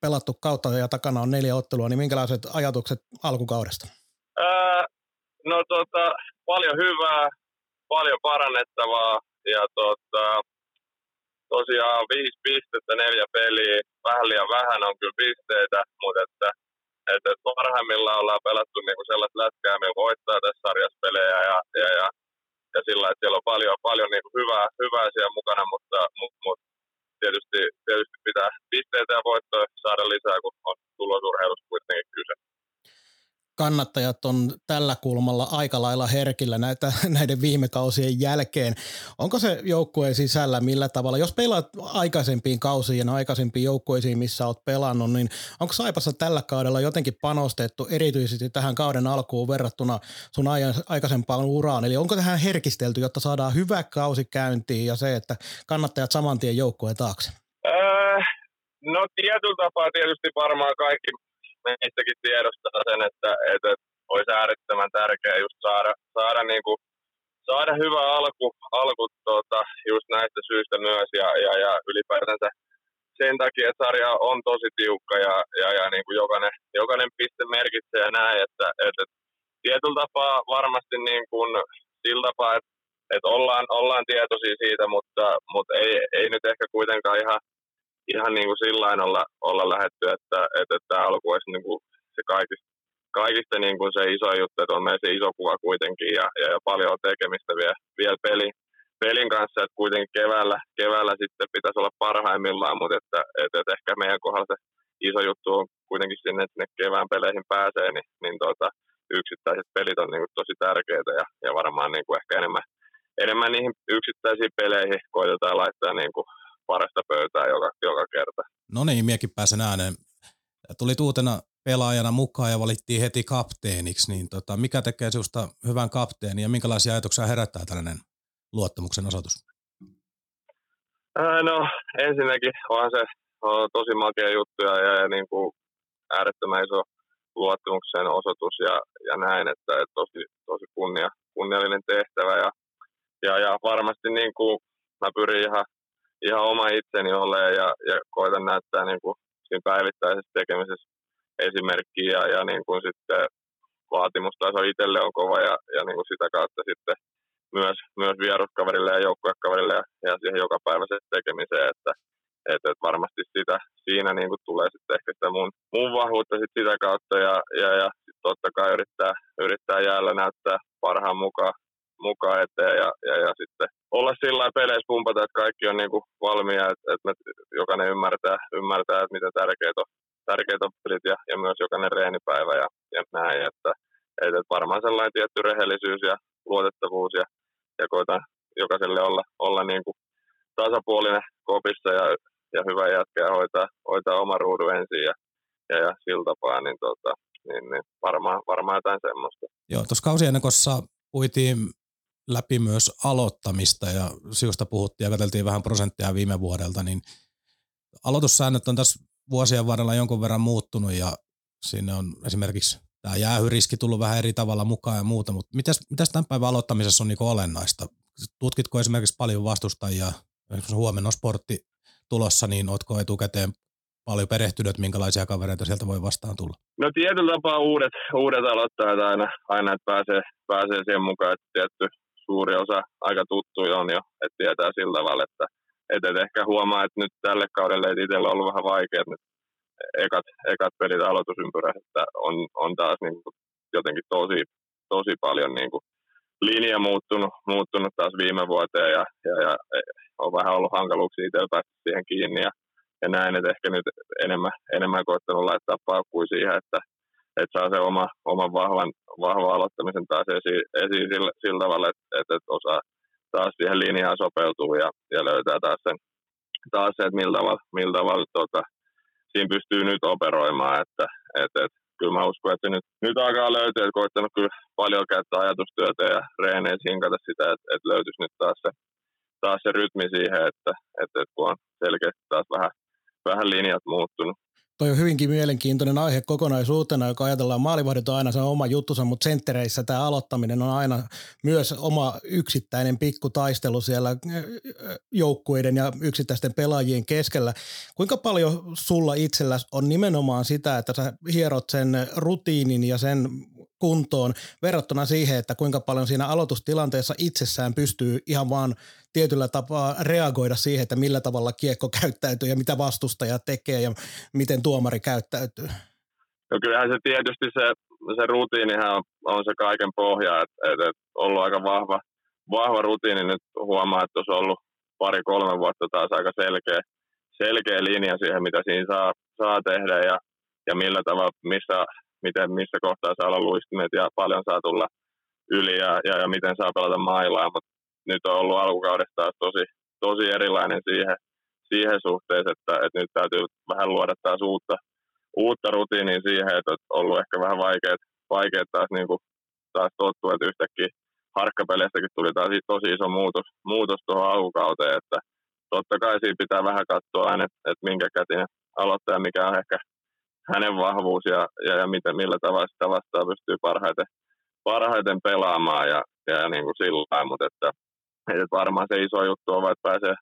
pelattu kautta ja takana on neljä ottelua, niin minkälaiset ajatukset alkukaudesta? Ää, no tota, paljon hyvää, paljon parannettavaa ja tota, tosiaan viisi pistettä, neljä peliä, vähän liian vähän on kyllä pisteitä, mutta että, että, parhaimmillaan ollaan pelattu niinku sellaista lätkää, millä voittaa tässä sarjassa pelejä ja, ja, ja, ja sillä, että siellä on paljon, paljon niinku hyvää, hyvää siellä mukana, mutta, mutta, mutta tietysti, tietysti pitää pisteitä ja voittoja saada lisää, kun on tulosurheilussa kuitenkin kyse. Kannattajat on tällä kulmalla aika lailla herkillä näitä, näiden viime kausien jälkeen. Onko se joukkueen sisällä millä tavalla, jos pelaat aikaisempiin kausiin ja aikaisempiin joukkueisiin, missä olet pelannut, niin onko Saipassa tällä kaudella jotenkin panostettu erityisesti tähän kauden alkuun verrattuna sun aikaisempaan uraan? Eli onko tähän herkistelty, jotta saadaan hyvä kausi käyntiin ja se, että kannattajat saman tien joukkueen taakse? Öö, no tietyllä tapaa tietysti varmaan kaikki meistäkin tiedostaa sen, että, että olisi äärettömän tärkeää just saada, saada, niin kuin, saada hyvä alku, alku tota, just näistä syistä myös ja, ja, ja ylipäätänsä sen takia, että sarja on tosi tiukka ja, ja, ja niin kuin jokainen, jokainen piste merkitsee näin, että, että tietyllä tapaa varmasti niin kuin, sillä tapaa, että, että ollaan, ollaan tietoisia siitä, mutta, mutta ei, ei nyt ehkä kuitenkaan ihan ihan niin kuin sillä olla, olla lähetty, että, että, tämä alku olisi niin kuin se kaikista, kaikista niin kuin se iso juttu, että on meidän se iso kuva kuitenkin ja, ja, paljon on tekemistä vielä, vielä peli, pelin kanssa, että kuitenkin keväällä, keväällä sitten pitäisi olla parhaimmillaan, mutta että, että, että ehkä meidän kohdalla se iso juttu on kuitenkin sinne, että sinne kevään peleihin pääsee, niin, niin tota, yksittäiset pelit on niin kuin tosi tärkeitä ja, ja varmaan niin kuin ehkä enemmän, enemmän niihin yksittäisiin peleihin koitetaan laittaa niin kuin parasta pöytää joka, joka kerta. No niin, miekin pääsen ääneen. Tuli uutena pelaajana mukaan ja valittiin heti kapteeniksi, niin tota, mikä tekee sinusta hyvän kapteenin ja minkälaisia ajatuksia herättää tällainen luottamuksen osoitus? No ensinnäkin onhan se on tosi makea juttu ja, ja, ja niin kuin äärettömän iso luottamuksen osoitus ja, ja näin, että, että tosi, tosi kunnia, kunniallinen tehtävä ja, ja, ja varmasti niin kuin mä pyrin ihan ihan oma itseni ole ja, ja koitan näyttää niin kuin siinä päivittäisessä tekemisessä esimerkkiä ja, ja niin kuin sitten vaatimustaso itselle on kova ja, ja niin kuin sitä kautta sitten myös, myös vieruskaverille ja joukkuekaverille ja, ja siihen jokapäiväiseen tekemiseen, että et, et varmasti sitä, siinä niin kuin tulee sitten ehkä sitä mun, mun vahvuutta sit sitä kautta ja, ja, ja totta kai yrittää, yrittää jäällä näyttää parhaan mukaan mukaan eteen ja, ja, ja sitten olla sillä peleissä pumpata, että kaikki on niin kuin valmiina, että, että me jokainen ymmärtää, ymmärtää että miten tärkeitä on, tärkeitä on pelit ja, ja myös jokainen reenipäivä ja, ja näin, että, että varmaan sellainen tietty rehellisyys ja luotettavuus ja, ja koitan jokaiselle olla, olla niin kuin tasapuolinen kopissa ja, ja hyvä jätkä ja hoitaa, hoitaa oma ruudun ensin ja, ja, ja sillä tapaa, niin, tota, niin, niin varmaan, varmaan jotain semmoista. Joo, tuossa kausiennakossa puitiin läpi myös aloittamista ja siusta puhuttiin ja katseltiin vähän prosentteja viime vuodelta, niin aloitussäännöt on tässä vuosien varrella jonkun verran muuttunut ja sinne on esimerkiksi tämä jäähyriski tullut vähän eri tavalla mukaan ja muuta, mutta mitäs, mitäs tämän päivän aloittamisessa on niin olennaista? Tutkitko esimerkiksi paljon vastustajia, esimerkiksi huomenna sportti tulossa, niin oletko etukäteen paljon perehtynyt, minkälaisia kavereita sieltä voi vastaan tulla? No tietyllä tapaa uudet, uudet aloittajat aina, aina että pääsee, pääsee siihen mukaan, että tietty suuri osa aika tuttuja on jo, että tietää sillä tavalla, että, että, että ehkä huomaa, että nyt tälle kaudelle ei itsellä ollut vähän vaikea, että, ekat, ekat pelit aloitusympyrässä, että on, on taas niin kuin jotenkin tosi, tosi paljon niin kuin linja muuttunut, muuttunut taas viime vuoteen ja, ja, ja on vähän ollut hankaluuksia itsellä päästä siihen kiinni ja, ja näin, että ehkä nyt enemmän, enemmän koettanut laittaa paukkui siihen, että, että saa se oma, oman vahvan, vahvan aloittamisen taas esiin, esiin sillä, sillä tavalla, että, että, osaa taas siihen linjaan sopeutuu ja, ja löytää taas sen, taas se, että millä tavalla, millä tavalla tota, siinä pystyy nyt operoimaan, että, että, että kyllä mä uskon, että nyt, nyt alkaa löytyä, että koittanut kyllä paljon käyttää ajatustyötä ja reeneissä hinkata sitä, että, että löytyisi nyt taas se, taas se rytmi siihen, että, että, että kun on selkeästi taas vähän, vähän linjat muuttunut, Toi on hyvinkin mielenkiintoinen aihe kokonaisuutena, joka ajatellaan maalivahdit on aina se oma juttusa, mutta senttereissä tämä aloittaminen on aina myös oma yksittäinen pikku taistelu siellä joukkueiden ja yksittäisten pelaajien keskellä. Kuinka paljon sulla itsellä on nimenomaan sitä, että sä hierot sen rutiinin ja sen kuntoon verrattuna siihen, että kuinka paljon siinä aloitustilanteessa itsessään pystyy ihan vaan tietyllä tapaa reagoida siihen, että millä tavalla kiekko käyttäytyy ja mitä vastustaja tekee ja miten tuomari käyttäytyy? No kyllähän se tietysti se, se rutiinihan on, on se kaiken pohja, että et, et ollut aika vahva, vahva rutiini nyt huomaa, että olisi ollut pari-kolme vuotta taas aika selkeä, selkeä linja siihen, mitä siinä saa, saa tehdä ja, ja millä tavalla, missä, miten, missä kohtaa saa olla luistimet ja paljon saa tulla yli ja, ja, ja miten saa pelata mailaa, mutta nyt on ollut alkukaudesta tosi, tosi erilainen siihen, siihen suhteeseen, että, että nyt täytyy vähän luoda taas uutta, uutta rutiinia siihen, että on ollut ehkä vähän vaikeat, vaikeat taas, niin kuin, taas tottua, että yhtäkkiä harkkapeleistäkin tuli taas tosi iso muutos, muutos tuohon alkukauteen, että totta kai siinä pitää vähän katsoa aina, että, että minkä kätinen aloittaja, mikä on ehkä hänen vahvuus ja, ja, ja miten, millä tavalla sitä vastaan pystyy parhaiten, parhaiten pelaamaan ja, ja niin kuin sillä mutta että että varmaan se iso juttu on, että pääsee,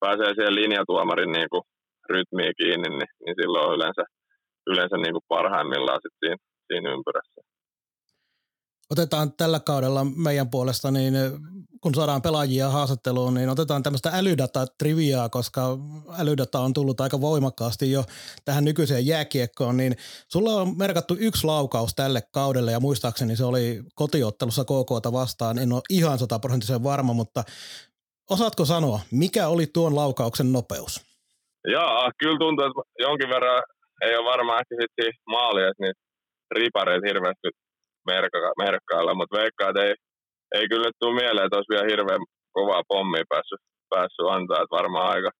pääsee siihen linjatuomarin niin kuin rytmiin kiinni, niin, niin silloin on yleensä, yleensä niin kuin parhaimmillaan sit siinä, siinä ympyrässä. Otetaan tällä kaudella meidän puolesta, niin kun saadaan pelaajia haastatteluun, niin otetaan tämmöistä älydata-triviaa, koska älydata on tullut aika voimakkaasti jo tähän nykyiseen jääkiekkoon, niin sulla on merkattu yksi laukaus tälle kaudelle ja muistaakseni se oli kotiottelussa KKta vastaan. En ole ihan sataprosenttisen varma, mutta osaatko sanoa, mikä oli tuon laukauksen nopeus? Joo, kyllä tuntuu, että jonkin verran ei ole varmaan ehkä sitten maalia, että niitä ripareita hirveästi merkka, merkkailla, mutta veikkaa, että ei, ei kyllä tule mieleen, että olisi vielä hirveän kovaa pommia päässyt, päässyt antaa, että varmaan aika,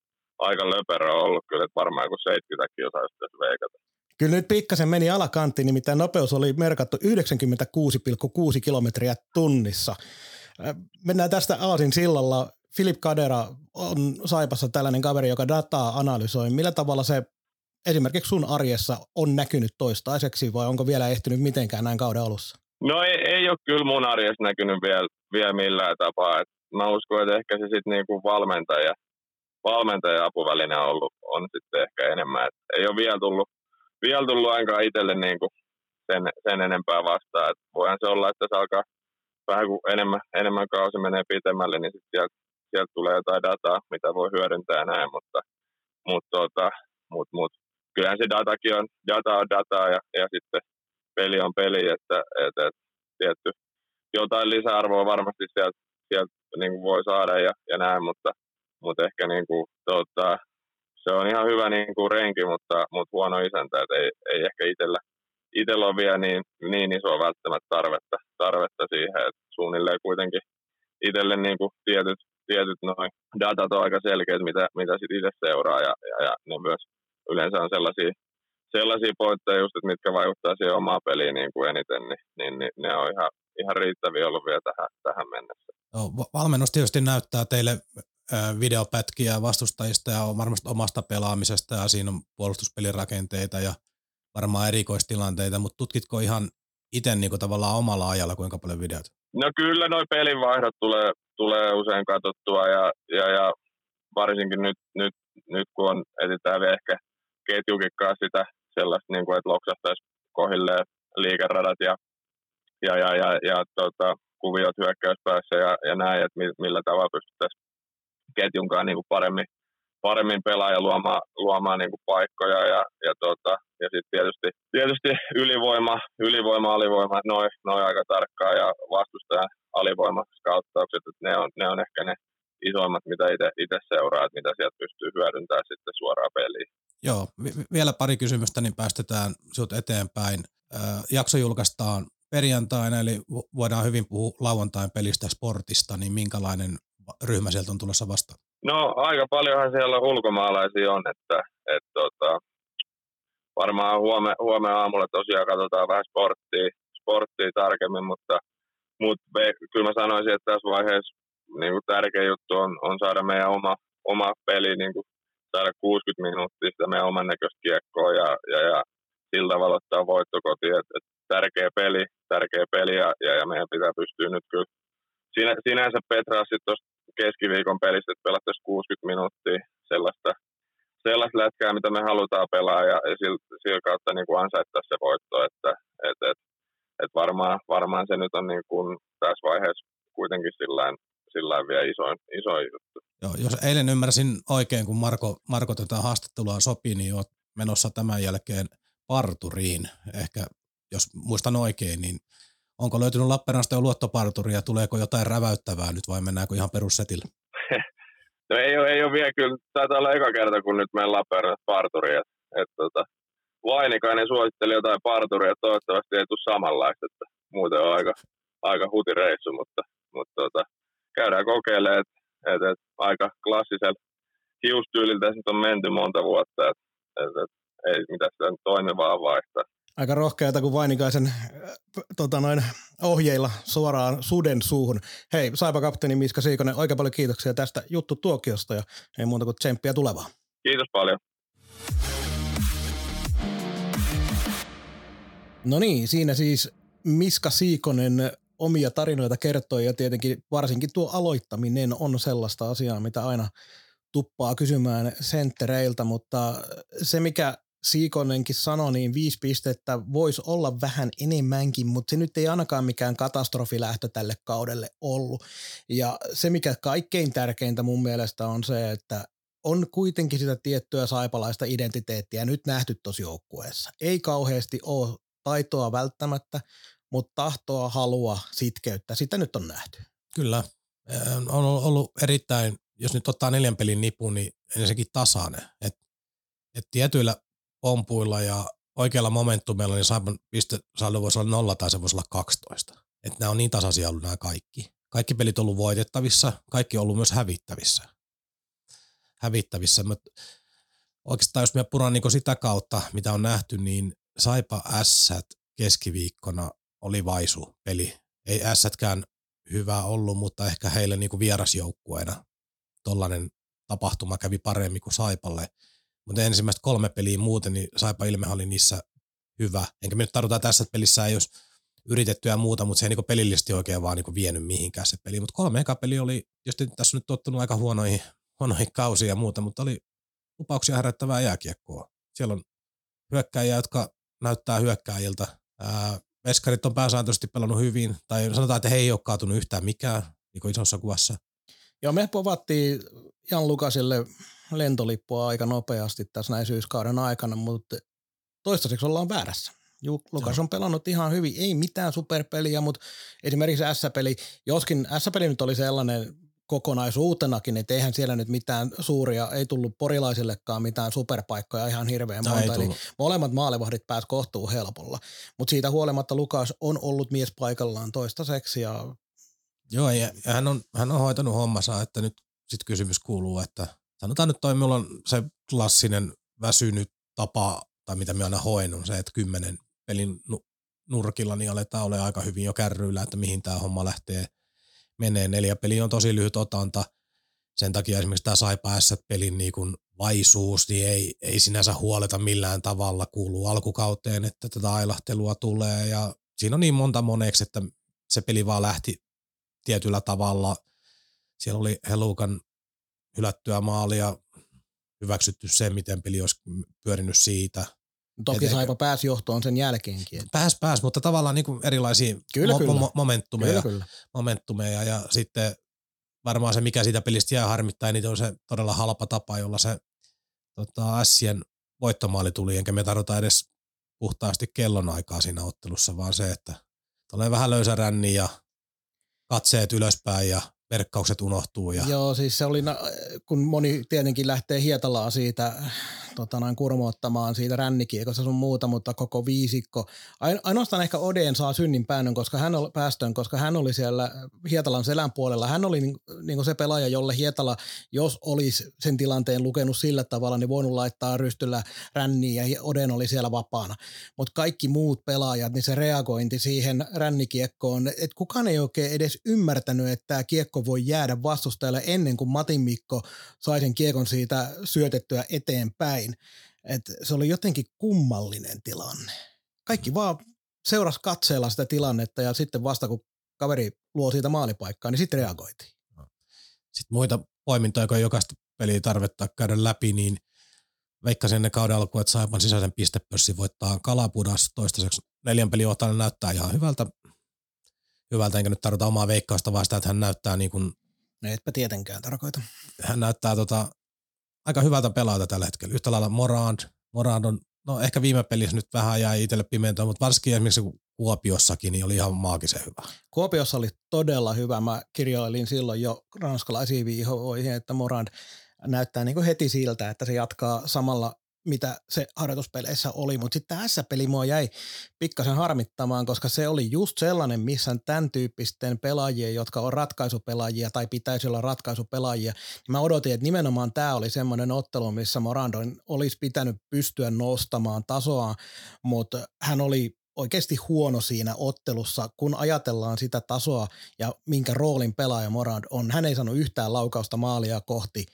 aika löperö on ollut kyllä, että varmaan joku 70 osaisi tässä veikata. Kyllä nyt pikkasen meni alakantti, nimittäin nopeus oli merkattu 96,6 kilometriä tunnissa. Äh, mennään tästä Aasin sillalla. Filip Kadera on Saipassa tällainen kaveri, joka dataa analysoi. Millä tavalla se esimerkiksi sun arjessa on näkynyt toistaiseksi vai onko vielä ehtinyt mitenkään näin kauden alussa? No ei, ei ole kyllä mun arjessa näkynyt vielä, vielä millään tapaa. Et mä uskon, että ehkä se sitten niinku valmentaja, valmentaja apuväline on ollut on sitten ehkä enemmän. Et ei ole vielä tullut, vielä tullut ainakaan itselle niinku sen, sen enempää vastaan. Et voihan se olla, että se alkaa vähän kuin enemmän, enemmän kausi menee pitemmälle, niin sitten sieltä, sieltä tulee jotain dataa, mitä voi hyödyntää näin, mutta, mutta tota, mut, mut, kyllähän se datakin on, data on dataa ja, ja sitten peli on peli, että, että, että tietty jotain lisäarvoa varmasti sieltä, sieltä niin kuin voi saada ja, ja näin, mutta, mutta ehkä niin kuin, tota, se on ihan hyvä niin kuin renki, mutta, mutta huono isäntä, että ei, ei ehkä itsellä, itsellä ole vielä niin, niin isoa välttämättä tarvetta, tarvetta siihen, että suunnilleen kuitenkin itselle niin kuin tietyt, tietyt noin datat on aika selkeät, mitä, mitä sitten itse seuraa ja, ja, ja ne myös yleensä on sellaisia sellaisia pointteja just, että mitkä vaikuttaa siihen omaan peliin niin kuin eniten, niin, niin, niin ne on ihan, ihan riittäviä ollut vielä tähän, tähän mennessä. No, valmennus tietysti näyttää teille videopätkiä vastustajista ja varmasti omasta pelaamisesta ja siinä on puolustuspelirakenteita ja varmaan erikoistilanteita, mutta tutkitko ihan itse niin kuin tavallaan omalla ajalla kuinka paljon videoita? No kyllä noin pelinvaihdot tulee, tulee usein katsottua ja, ja, ja varsinkin nyt, nyt, nyt kun on, etsitään vielä ehkä ketjukin sitä sellaista, niin kuin, että loksahtaisi kohilleen liikeradat ja, ja, ja, ja, ja tota, kuviot hyökkäyspäässä ja, ja näin, että millä tavalla pystyttäisiin ketjunkaan niin kuin paremmin, paremmin pelaa ja luomaan, luomaan niin kuin paikkoja ja, ja, tota, ja sitten tietysti, tietysti ylivoima, ylivoima, alivoima, noin noi aika tarkkaa ja vastustajan alivoimaskauttaukset, että ne on, ne on ehkä ne isoimmat, mitä itse seuraa, että mitä sieltä pystyy hyödyntämään sitten suoraan peliin. Joo, vielä pari kysymystä, niin päästetään sinut eteenpäin. jakso julkaistaan perjantaina, eli voidaan hyvin puhua lauantain pelistä sportista, niin minkälainen ryhmä sieltä on tulossa vastaan? No aika paljonhan siellä ulkomaalaisia on, että, että tota, varmaan huome, huomenna aamulla tosiaan katsotaan vähän sporttia, sporttia tarkemmin, mutta, mutta kyllä mä sanoisin, että tässä vaiheessa niin kuin tärkeä juttu on, on saada meidän oma, oma peli, niin kuin saada 60 minuuttia sitä meidän oman näköistä kiekkoa ja, ja, ja sillä tavalla ottaa voittokoti. Et, et tärkeä peli, tärkeä peli ja, ja, ja meidän pitää pystyä nyt kyllä Sinä, sinänsä Petraa sitten keskiviikon pelistä, että pelattaisiin 60 minuuttia sellaista, sellaista lätkää, mitä me halutaan pelaa ja, ja sillä, sillä kautta niin kuin ansaittaa se voitto, että et, et, et varmaan, varmaan se nyt on niin kuin tässä vaiheessa kuitenkin sillain, sillain vielä isoin, isoin juttu. Joo, jos eilen ymmärsin oikein, kun Marko, Marko tätä haastattelua sopii, niin olet menossa tämän jälkeen parturiin. Ehkä jos muistan oikein, niin onko löytynyt Lappeenrannasta jo luottoparturi ja tuleeko jotain räväyttävää nyt vai mennäänkö ihan perussetillä? no ei ole, ei ole vielä kyllä, taitaa olla eka kerta kun nyt meidän Lappeenrannasta parturi, että et, tota, Vainikainen suositteli jotain parturia, toivottavasti ei tule samanlaista, että muuten on aika, aika hutireissu, mutta, mutta tota, käydään kokeilemaan, että et, et, aika klassisella hiustyyliltä nyt on menty monta vuotta, että et, et, ei mitä sitä toimivaa vaihtaa aika rohkeata kuin Vainikaisen äh, tota noin, ohjeilla suoraan suden suuhun. Hei, saipa kapteeni Miska Siikonen, oikein paljon kiitoksia tästä juttu tuokiosta ja ei muuta kuin tsemppiä tulevaa. Kiitos paljon. No niin, siinä siis Miska Siikonen omia tarinoita kertoi ja tietenkin varsinkin tuo aloittaminen on sellaista asiaa, mitä aina tuppaa kysymään senttereiltä, mutta se mikä Siikonenkin sanoi, niin viisi pistettä voisi olla vähän enemmänkin, mutta se nyt ei ainakaan mikään katastrofilähtö tälle kaudelle ollut. Ja se, mikä kaikkein tärkeintä mun mielestä on se, että on kuitenkin sitä tiettyä saipalaista identiteettiä nyt nähty tosi joukkueessa. Ei kauheasti ole taitoa välttämättä, mutta tahtoa, halua, sitkeyttä, sitä nyt on nähty. Kyllä. On ollut erittäin, jos nyt ottaa neljän pelin nipun, niin ensinnäkin tasainen. Et, et tietyillä pompuilla ja oikealla momentumilla, niin Saipan pistesaldo voisi olla nolla tai se voisi olla 12. Että nämä on niin tasaisia ollut nämä kaikki. Kaikki pelit on ollut voitettavissa, kaikki on ollut myös hävittävissä. Hävittävissä. Mutta oikeastaan jos me puran niin sitä kautta, mitä on nähty, niin Saipa S keskiviikkona oli vaisu peli. Ei Ässätkään hyvä ollut, mutta ehkä heille niin vierasjoukkueena tollainen tapahtuma kävi paremmin kuin Saipalle – mutta ensimmäistä kolme peliä muuten, niin Saipa ilmehän oli niissä hyvä. Enkä me nyt tarvitaan tässä, pelissä ei olisi yritetty ja muuta, mutta se ei niin pelillisesti oikein vaan niin vienyt mihinkään se peli. Mutta kolme eka peli oli, tietysti tässä on nyt tottunut aika huonoihin, huonoihin kausia ja muuta, mutta oli lupauksia herättävää jääkiekkoa. Siellä on hyökkäjiä, jotka näyttää hyökkäjiltä. Ää, veskarit on pääsääntöisesti pelannut hyvin, tai sanotaan, että he ei ole kaatunut yhtään mikään niin isossa kuvassa. Joo, me povattiin Jan Lukasille lentolippua aika nopeasti tässä näin syyskauden aikana, mutta toistaiseksi ollaan väärässä. Lukas on pelannut ihan hyvin, ei mitään superpeliä, mutta esimerkiksi S-peli, joskin S-peli nyt oli sellainen kokonaisuutenakin, että eihän siellä nyt mitään suuria, ei tullut porilaisillekaan mitään superpaikkoja ihan hirveän no, monta, eli molemmat maalevahdit pääs kohtuu helpolla. Mutta siitä huolimatta Lukas on ollut mies paikallaan toistaiseksi ja Joo, ja hän on, hän on hoitanut hommansa, että nyt sitten kysymys kuuluu, että sanotaan nyt toi, mulla on se klassinen väsynyt tapa, tai mitä mä aina hoen, on se, että kymmenen pelin nurkilla niin aletaan olla aika hyvin jo kärryillä, että mihin tämä homma lähtee menee. Neljä peli on tosi lyhyt otanta, sen takia esimerkiksi tämä Saipa pelin niin kuin vaisuus, niin ei, ei sinänsä huoleta millään tavalla, kuuluu alkukauteen, että tätä ailahtelua tulee ja siinä on niin monta moneksi, että se peli vaan lähti tietyllä tavalla. Siellä oli Helukan hylättyä maalia, hyväksytty se, miten peli olisi pyörinyt siitä. Toki Et Saipa pääsi johtoon sen jälkeenkin. Pääs, pääs, mutta tavallaan niin kuin erilaisia kyllä, mo- kyllä. Mo- momentumeja, kyllä, kyllä. momentumeja ja sitten varmaan se, mikä siitä pelistä jää harmittaa, niin on se todella halpa tapa, jolla se tota, Sien voittomaali tuli, enkä me tarvita edes puhtaasti kellonaikaa siinä ottelussa, vaan se, että tulee vähän löysä ränni ja katseet ylöspäin ja verkkaukset unohtuu. Ja... Joo, siis se oli, kun moni tietenkin lähtee Hietalaa siitä tota, noin kurmoottamaan siitä rännikiekosta sun muuta, mutta koko viisikko. Ainoastaan ehkä Odeen saa synnin päännön, koska hän oli, päästön, koska hän oli siellä Hietalan selän puolella. Hän oli niin, niin se pelaaja, jolle Hietala, jos olisi sen tilanteen lukenut sillä tavalla, niin voinut laittaa rystyllä ränniin ja Oden oli siellä vapaana. Mutta kaikki muut pelaajat, niin se reagointi siihen rännikiekkoon, että kukaan ei oikein edes ymmärtänyt, että tämä kiekko voi jäädä vastustajalle ennen kuin Matin Mikko sai sen kiekon siitä syötettyä eteenpäin näin. Et se oli jotenkin kummallinen tilanne. Kaikki vaan seurasi katseella sitä tilannetta ja sitten vasta kun kaveri luo siitä maalipaikkaa, niin sitten reagoitiin. Sitten muita poimintoja, kun jokaista peliä tarvetta käydä läpi, niin veikkasin ennen kauden alkuun, että Saipan sisäisen pistepörssi voittaa Kalapudas toistaiseksi neljän pelin ohtana näyttää ihan hyvältä. Hyvältä, enkä nyt tarvita omaa veikkausta, vaan sitä, että hän näyttää niin kuin, No etpä tietenkään tarkoita. Hän näyttää tota, aika hyvältä pelaajalta tällä hetkellä. Yhtä lailla Morand, Morand on, no ehkä viime pelissä nyt vähän jäi itselle pimentoa, mutta varsinkin esimerkiksi Kuopiossakin niin oli ihan maagisen hyvä. Kuopiossa oli todella hyvä. Mä kirjoilin silloin jo ranskalaisiin viihoihin, että Morand näyttää niin heti siltä, että se jatkaa samalla mitä se harjoituspeleissä oli, mutta sitten tässä peli mua jäi pikkasen harmittamaan, koska se oli just sellainen, missä tämän tyyppisten pelaajien, jotka on ratkaisupelaajia tai pitäisi olla ratkaisupelaajia, niin mä odotin, että nimenomaan tämä oli semmoinen ottelu, missä Morandon olisi pitänyt pystyä nostamaan tasoa, mutta hän oli oikeasti huono siinä ottelussa, kun ajatellaan sitä tasoa ja minkä roolin pelaaja Morand on. Hän ei saanut yhtään laukausta maalia kohti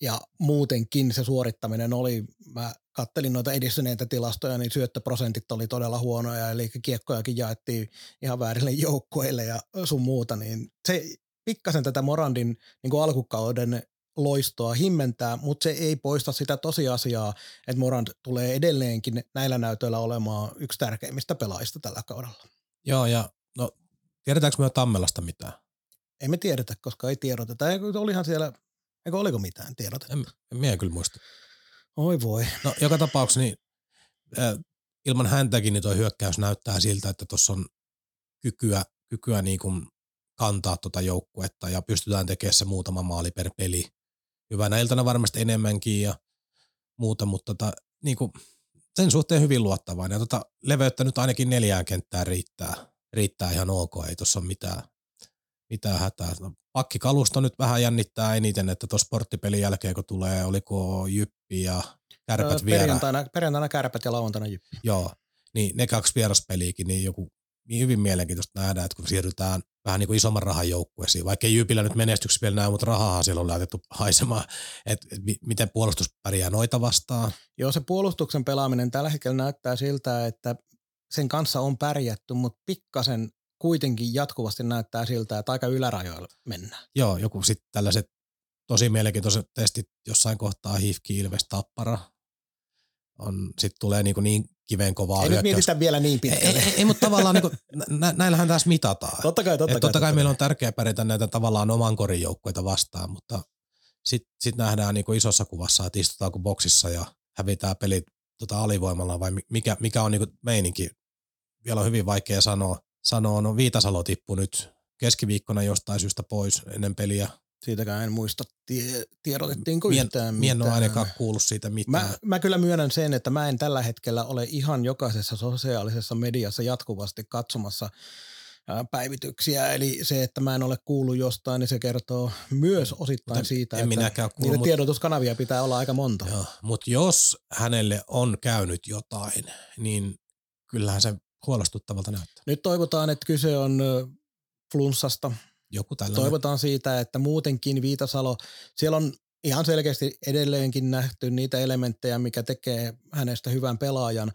ja muutenkin se suorittaminen oli, mä kattelin noita edistyneitä tilastoja, niin syöttöprosentit oli todella huonoja, eli kiekkojakin jaettiin ihan väärille joukkueille ja sun muuta, niin se pikkasen tätä Morandin niin kuin alkukauden loistoa himmentää, mutta se ei poista sitä tosiasiaa, että Morand tulee edelleenkin näillä näytöillä olemaan yksi tärkeimmistä pelaajista tällä kaudella. Joo, ja no, tiedetäänkö me Tammelasta mitään? Ei me tiedetä, koska ei tiedoteta. Olihan siellä Eikö oliko mitään tiedot? En, en minä kyllä muista. Oi voi. No joka tapauksessa niin äh, ilman häntäkin niin tuo hyökkäys näyttää siltä, että tuossa on kykyä, kykyä niin kuin kantaa tuota joukkuetta ja pystytään tekemään se muutama maali per peli. Hyvänä iltana varmasti enemmänkin ja muuta, mutta tota, niin kuin sen suhteen hyvin luottavainen. Ja tota, leveyttä nyt ainakin neljään kenttään riittää, riittää ihan ok, ei tuossa ole mitään, mitään hätää. No, pakkikalusto nyt vähän jännittää eniten, että tuossa sporttipelin jälkeen, kun tulee, oliko Jyppi ja Kärpät öö, perjantaina, perjantaina Kärpät ja lauantaina Jyppi. Joo, niin ne kaksi vieraspeliäkin, niin joku niin hyvin mielenkiintoista nähdä, että kun siirrytään vähän niin kuin isomman rahan joukkueisiin, vaikka Jypillä nyt menestyksessä vielä näy, mutta rahaa siellä on laitettu haisemaan, että et, miten puolustus pärjää noita vastaan. Joo, se puolustuksen pelaaminen tällä hetkellä näyttää siltä, että sen kanssa on pärjätty, mutta pikkasen kuitenkin jatkuvasti näyttää siltä, että aika ylärajoilla mennään. Joo, joku sitten tällaiset tosi mielenkiintoiset testit jossain kohtaa HIFKI, Ilves, Tappara. On, sitten tulee niin, niin kiveen kovaa Ei hyökkäys. nyt mietitä vielä niin pitkälle. Ei, ei, ei mutta tavallaan niin kuin, nä, näillähän tässä mitataan. Totta kai, totta kai. Totta kai totta meillä on tärkeää pärjätä näitä tavallaan oman korin joukkoita vastaan, mutta sitten sit nähdään niin kuin isossa kuvassa, että istutaanko boksissa ja hävitään pelit tota alivoimalla vai mikä, mikä on niin kuin meininki. Vielä on hyvin vaikea sanoa sanoo, no Viitasalo tippui nyt keskiviikkona jostain syystä pois ennen peliä. Siitäkään en muista, tie, tiedotettiinko mien, yhtään mitään. Mien ole ainakaan kuullut siitä mitään. Mä, mä kyllä myönnän sen, että mä en tällä hetkellä ole ihan jokaisessa sosiaalisessa mediassa jatkuvasti katsomassa päivityksiä. Eli se, että mä en ole kuullut jostain, niin se kertoo myös osittain mutta siitä, en että kuullut, niitä tiedotuskanavia pitää olla aika monta. Mutta jos hänelle on käynyt jotain, niin kyllähän se huolestuttavalta näyttää. Nyt toivotaan, että kyse on flunssasta. Joku tällainen. Toivotaan siitä, että muutenkin Viitasalo, siellä on ihan selkeästi edelleenkin nähty niitä elementtejä, mikä tekee hänestä hyvän pelaajan,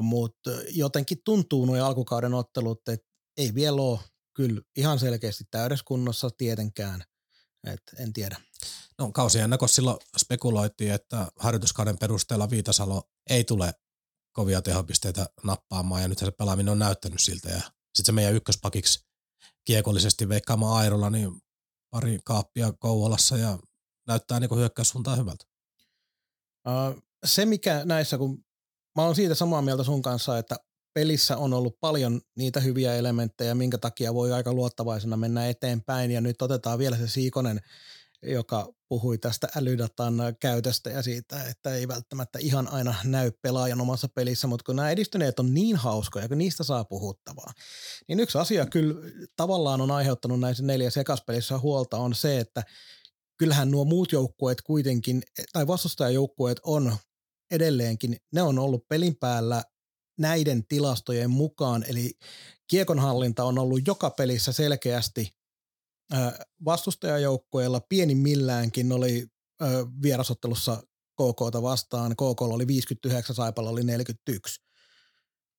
mutta jotenkin tuntuu nuo alkukauden ottelut, että ei vielä ole kyllä ihan selkeästi täydessä kunnossa tietenkään, Et en tiedä. No kausien silloin spekuloitiin, että harjoituskauden perusteella Viitasalo ei tule kovia tehopisteitä nappaamaan ja nyt se pelaaminen on näyttänyt siltä ja sitten se meidän ykköspakiksi kiekollisesti veikkaama Airolla, niin pari kaappia Kouvolassa ja näyttää niin hyökkäyssuuntaan hyvältä. Se mikä näissä, kun mä oon siitä samaa mieltä sun kanssa, että pelissä on ollut paljon niitä hyviä elementtejä, minkä takia voi aika luottavaisena mennä eteenpäin. Ja nyt otetaan vielä se Siikonen, joka puhui tästä älydatan käytöstä ja siitä, että ei välttämättä ihan aina näy pelaajan omassa pelissä, mutta kun nämä edistyneet on niin hauskoja, kun niistä saa puhuttavaa, niin yksi asia kyllä tavallaan on aiheuttanut näissä neljä sekaspelissä huolta on se, että kyllähän nuo muut joukkueet kuitenkin, tai vastustajajoukkueet on edelleenkin, ne on ollut pelin päällä näiden tilastojen mukaan, eli kiekonhallinta on ollut joka pelissä selkeästi vastustajajoukkueella pienimmilläänkin oli vierasottelussa KK vastaan. KK oli 59, Saipalla oli 41.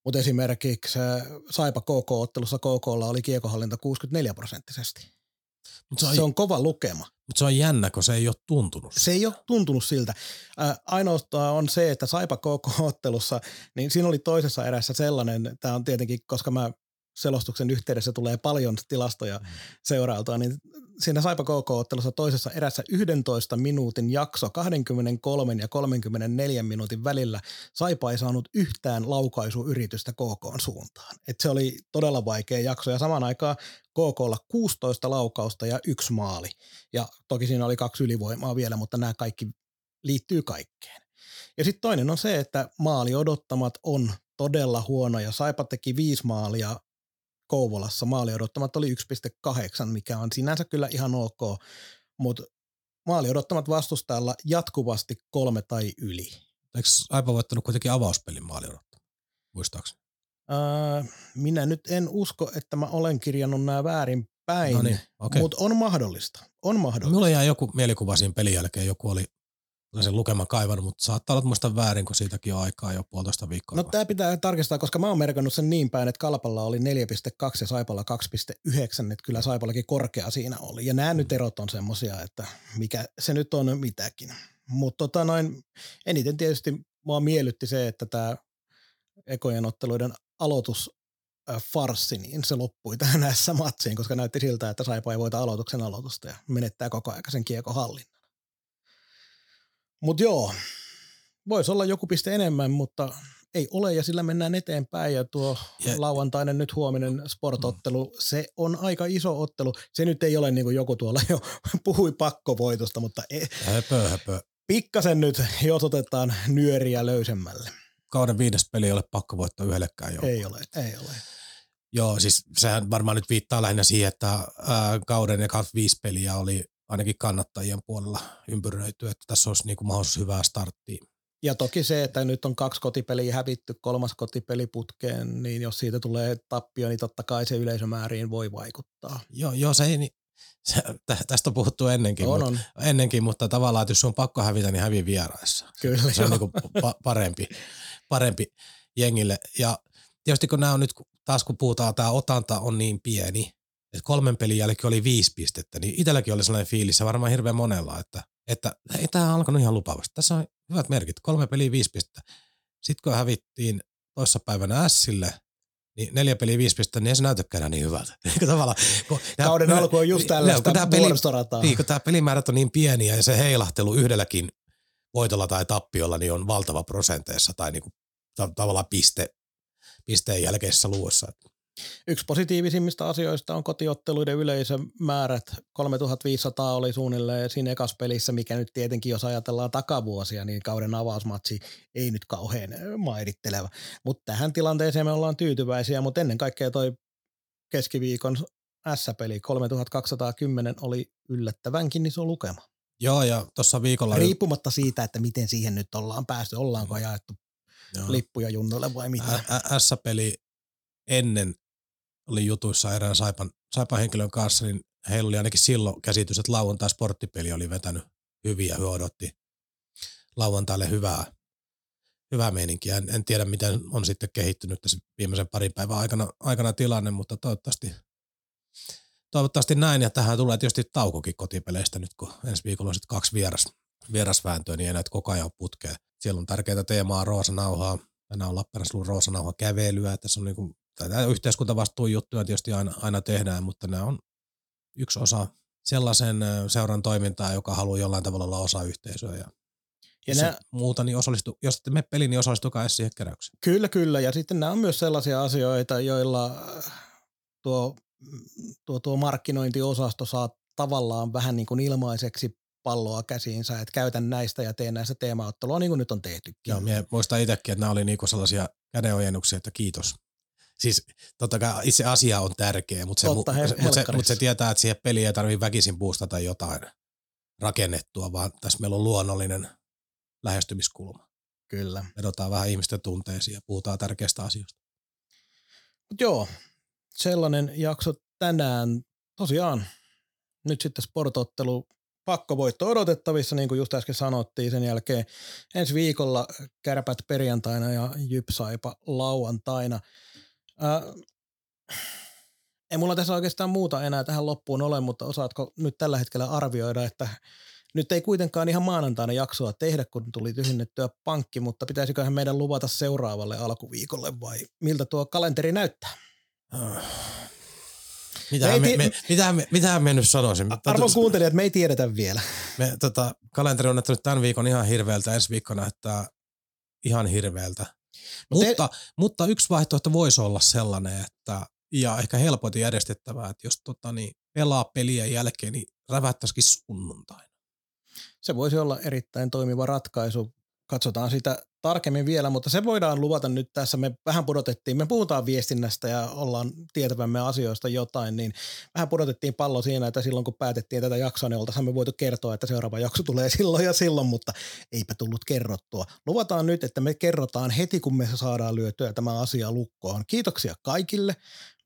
Mutta esimerkiksi Saipa KK-ottelussa KK oli kiekohallinta 64 prosenttisesti. Mut se, on, se on kova lukema. Mutta se on jännä, kun se ei ole tuntunut. Se ei ole tuntunut siltä. Ää, ainoastaan on se, että Saipa KK-ottelussa, niin siinä oli toisessa erässä sellainen, tämä on tietenkin, koska mä selostuksen yhteydessä tulee paljon tilastoja mm. seurailtua, niin siinä Saipa KK-ottelussa toisessa erässä 11 minuutin jakso 23 ja 34 minuutin välillä Saipa ei saanut yhtään laukaisuyritystä KK suuntaan. Et se oli todella vaikea jakso ja samaan aikaan KKlla 16 laukausta ja yksi maali. Ja toki siinä oli kaksi ylivoimaa vielä, mutta nämä kaikki liittyy kaikkeen. Ja sitten toinen on se, että maali odottamat on todella huonoja. Saipa teki viisi maalia Kouvolassa maali odottamat oli 1,8, mikä on sinänsä kyllä ihan ok, mutta maali odottamat vastustajalla jatkuvasti kolme tai yli. Eikö Aipa voittanut kuitenkin avauspelin maali odottamat, muistaakseni? Öö, minä nyt en usko, että mä olen kirjannut nämä väärin päin, no niin, okay. mutta on mahdollista. On mahdollista. Mulla jää joku mielikuva siinä pelin jälkeen, joku oli sen lukeman kaivannut, mutta saattaa olla muista väärin, kun siitäkin on aikaa jo puolitoista viikkoa. No tämä pitää tarkistaa, koska mä oon merkannut sen niin päin, että Kalpalla oli 4,2 ja Saipalla 2,9, että kyllä Saipallakin korkea siinä oli. Ja nämä mm. nyt erot on semmosia, että mikä se nyt on mitäkin. Mutta tota noin, eniten tietysti mua miellytti se, että tämä ekojen otteluiden aloitus farssi, niin se loppui tähän näissä matsiin, koska näytti siltä, että Saipa ei voita aloituksen aloitusta ja menettää koko ajan sen kiekon hallin. Mutta joo, voisi olla joku piste enemmän, mutta ei ole ja sillä mennään eteenpäin ja tuo ja, lauantainen nyt huominen sportottelu, mm. se on aika iso ottelu. Se nyt ei ole niin kuin joku tuolla jo puhui pakkovoitosta, mutta e- höpö, höpö. pikkasen nyt jos otetaan nyöriä löysemmälle. Kauden viides peli ei ole pakkovoitto yhdellekään jo. Ei ole, ei ole. Joo, siis sehän varmaan nyt viittaa lähinnä siihen, että ää, kauden ja viisi peliä oli ainakin kannattajien puolella ympyröity, että tässä olisi niin kuin mahdollisuus hyvää starttia. Ja toki se, että nyt on kaksi kotipeliä hävitty, kolmas kotipeli putkeen, niin jos siitä tulee tappio, niin totta kai se yleisömääriin voi vaikuttaa. Joo, joo se ei, se, tästä on puhuttu ennenkin, on, mutta, on. ennenkin, mutta tavallaan, että jos on pakko hävitä, niin hävi vieraissa. Kyllä, Se on niin kuin pa- parempi, parempi jengille. Ja tietysti kun nämä on nyt, taas kun puhutaan, tämä otanta on niin pieni, että kolmen pelin jälkeen oli viisi pistettä, niin itselläkin oli sellainen fiilis, ja varmaan hirveän monella, että, että ei tämä alkanut ihan lupaavasti. Tässä on hyvät merkit, kolme peliä viisi pistettä. Sitten kun hävittiin toissapäivänä Sille, niin neljä peliä viisi pistettä, niin ei se näytäkään enää niin hyvältä. Tavallaan, kun Kauden nää, alku on just tällaista kun peli, niin, kun tämä pelimäärät on niin pieniä ja se heilahtelu yhdelläkin voitolla tai tappiolla niin on valtava prosenteissa tai niin kuin, tavallaan piste, pisteen jälkeisessä luvussa. Yksi positiivisimmista asioista on kotiotteluiden yleisömäärät. 3500 oli suunnilleen siinä ekas pelissä, mikä nyt tietenkin, jos ajatellaan takavuosia, niin kauden avausmatsi ei nyt kauhean mairitteleva. Mutta tähän tilanteeseen me ollaan tyytyväisiä, mutta ennen kaikkea toi keskiviikon S-peli 3210 oli yllättävänkin iso lukema. Joo, ja tuossa viikolla... Riippumatta siitä, että miten siihen nyt ollaan päästy, ollaanko jaettu Joo. lippuja junnoille vai mitä. S-peli ennen oli jutuissa erään Saipan, Saipan henkilön kanssa, niin heillä oli ainakin silloin käsitys, että lauantai sporttipeli oli vetänyt hyviä, he odotti lauantaille hyvää, hyvää meininkiä. En, en tiedä, miten on sitten kehittynyt tässä viimeisen parin päivän aikana, aikana tilanne, mutta toivottavasti, toivottavasti näin. Ja tähän tulee tietysti taukokin kotipeleistä nyt, kun ensi viikolla on sitten kaksi vieras, vierasvääntöä, niin ei näitä koko ajan putkea. Siellä on tärkeää teemaa Roosanauhaa. Tänään on Lappeenrannassa ollut Roosanauha kävelyä. Tässä on niin tätä yhteiskuntavastuun juttuja tietysti aina, aina tehdään, mutta nämä on yksi osa sellaisen seuran toimintaa, joka haluaa jollain tavalla olla osa yhteisöä. Ja, Ja jos nää... muuta, niin osallistu, jos ette mene peliin, niin osallistukaa edes siihen keräykseen. Kyllä, kyllä. Ja sitten nämä on myös sellaisia asioita, joilla äh, tuo, tuo, tuo markkinointiosasto saa tavallaan vähän niin kuin ilmaiseksi palloa käsiinsä, että käytän näistä ja teen näistä teemaottelua, niin kuin nyt on tehtykin. Joo, minä muistan itsekin, että nämä oli niinku sellaisia kädenojennuksia, että kiitos. Siis totta kai itse asia on tärkeä, mutta se, Totta, mu- mutta se, mutta se tietää, että siihen peliin ei tarvitse väkisin boostata jotain rakennettua, vaan tässä meillä on luonnollinen lähestymiskulma. Kyllä. Vedotaan vähän ihmisten tunteisiin ja puhutaan tärkeistä asioista. Mut joo, sellainen jakso tänään. Tosiaan nyt sitten sportottelu pakkovoitto odotettavissa, niin kuin just äsken sanottiin. Sen jälkeen ensi viikolla kärpät perjantaina ja jypsaipa lauantaina. Ää, ei mulla tässä oikeastaan muuta enää tähän loppuun ole, mutta osaatko nyt tällä hetkellä arvioida, että nyt ei kuitenkaan ihan maanantaina jaksoa tehdä, kun tuli tyhjennettyä pankki, mutta pitäisiköhän meidän luvata seuraavalle alkuviikolle vai miltä tuo kalenteri näyttää? Mitähän Me me, ei me, ti- mitähän me, mitähän me nyt sanoisin? Arvon kuuntelijat, me ei tiedetä vielä. Me, tota, kalenteri on näyttänyt tämän viikon ihan hirveältä, ensi viikko näyttää ihan hirveältä. Mut te- Mutta, mutta yksi vaihtoehto voisi olla sellainen, että ja ehkä helpotin järjestettävää, että jos tota, niin, pelaa pelien jälkeen, niin rävättäisikin sunnuntaina. Se voisi olla erittäin toimiva ratkaisu. Katsotaan sitä tarkemmin vielä, mutta se voidaan luvata nyt tässä. Me vähän pudotettiin, me puhutaan viestinnästä ja ollaan tietävämme asioista jotain, niin vähän pudotettiin pallo siinä, että silloin kun päätettiin tätä jaksoa, niin oltaisiin me voitu kertoa, että seuraava jakso tulee silloin ja silloin, mutta eipä tullut kerrottua. Luvataan nyt, että me kerrotaan heti, kun me saadaan lyötyä tämä asia lukkoon. Kiitoksia kaikille.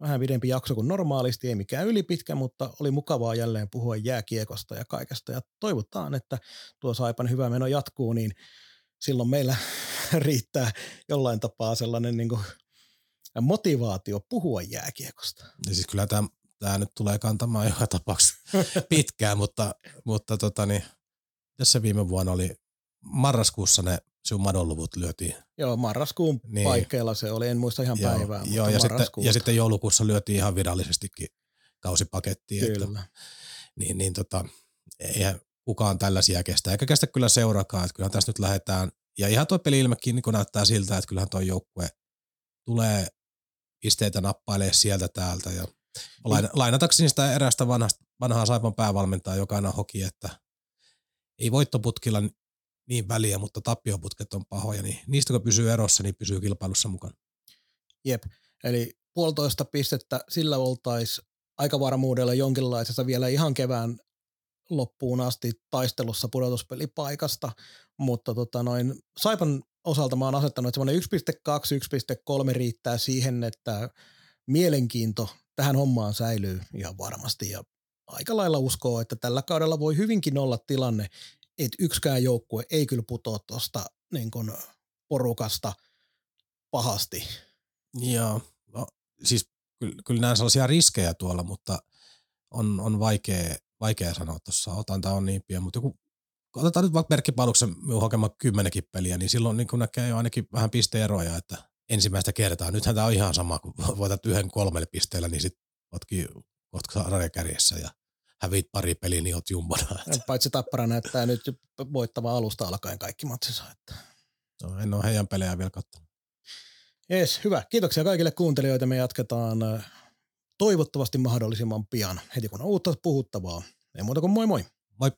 Vähän pidempi jakso kuin normaalisti, ei mikään ylipitkä, mutta oli mukavaa jälleen puhua jääkiekosta ja kaikesta. Ja toivotaan, että tuo Saipan hyvä meno jatkuu, niin silloin meillä riittää jollain tapaa sellainen niin kuin motivaatio puhua jääkiekosta. Ja siis kyllä tämä, tämä nyt tulee kantamaan joka tapauksessa pitkään, mutta, mutta tota niin, tässä viime vuonna oli marraskuussa ne sinun madonluvut lyötiin. Joo, marraskuun Niin. paikkeilla se oli, en muista ihan Joo, päivää, joo, mutta ja, sitten, ja sitten joulukuussa lyötiin ihan virallisestikin kausipakettiin. Että, Kyllä. niin, niin tota, eihän kukaan tällaisia kestä, eikä kestä kyllä seurakaan, että kyllähän tässä nyt lähdetään, ja ihan tuo peli-ilmekin niin näyttää siltä, että kyllähän tuo joukkue tulee pisteitä nappailee sieltä täältä, ja laina, lainatakseni sitä erästä vanhasta, vanhaa Saipan päävalmentajaa, joka aina hoki, että ei voittoputkilla niin väliä, mutta tappioputket on pahoja, niin niistä kun pysyy erossa, niin pysyy kilpailussa mukana. Jep, eli puolitoista pistettä, sillä oltaisiin aikavarmuudella jonkinlaisessa vielä ihan kevään loppuun asti taistelussa pudotuspelipaikasta, mutta tota noin, Saipan osalta mä oon asettanut, että semmoinen 1.2, 1.3 riittää siihen, että mielenkiinto tähän hommaan säilyy ihan varmasti ja aika lailla uskoo, että tällä kaudella voi hyvinkin olla tilanne, että yksikään joukkue ei kyllä putoa tuosta niin kun porukasta pahasti. Joo, no, siis kyllä, kyllä näen sellaisia riskejä tuolla, mutta on, on vaikea, vaikea sanoa tuossa. Otanta on niin pieni, mutta joku, otetaan nyt vaikka merkkipaluksen minun hokema kymmenenkin peliä, niin silloin niin kun näkee jo ainakin vähän pisteeroja, että ensimmäistä kertaa. Nythän tämä on ihan sama, kun voitat yhden kolmelle pisteellä, niin sitten ootkin kohta sarjakärjessä ja hävit pari peliä, niin oot jumbona. Että, Paitsi Tappara näyttää nyt voittavaa alusta alkaen kaikki matsinsa. Että. no, en ole heidän pelejä vielä katsonut. Jees, hyvä. Kiitoksia kaikille kuuntelijoille. Me jatketaan äh, toivottavasti mahdollisimman pian, heti kun on uutta puhuttavaa. Ei muuta kuin moi moi! Moi!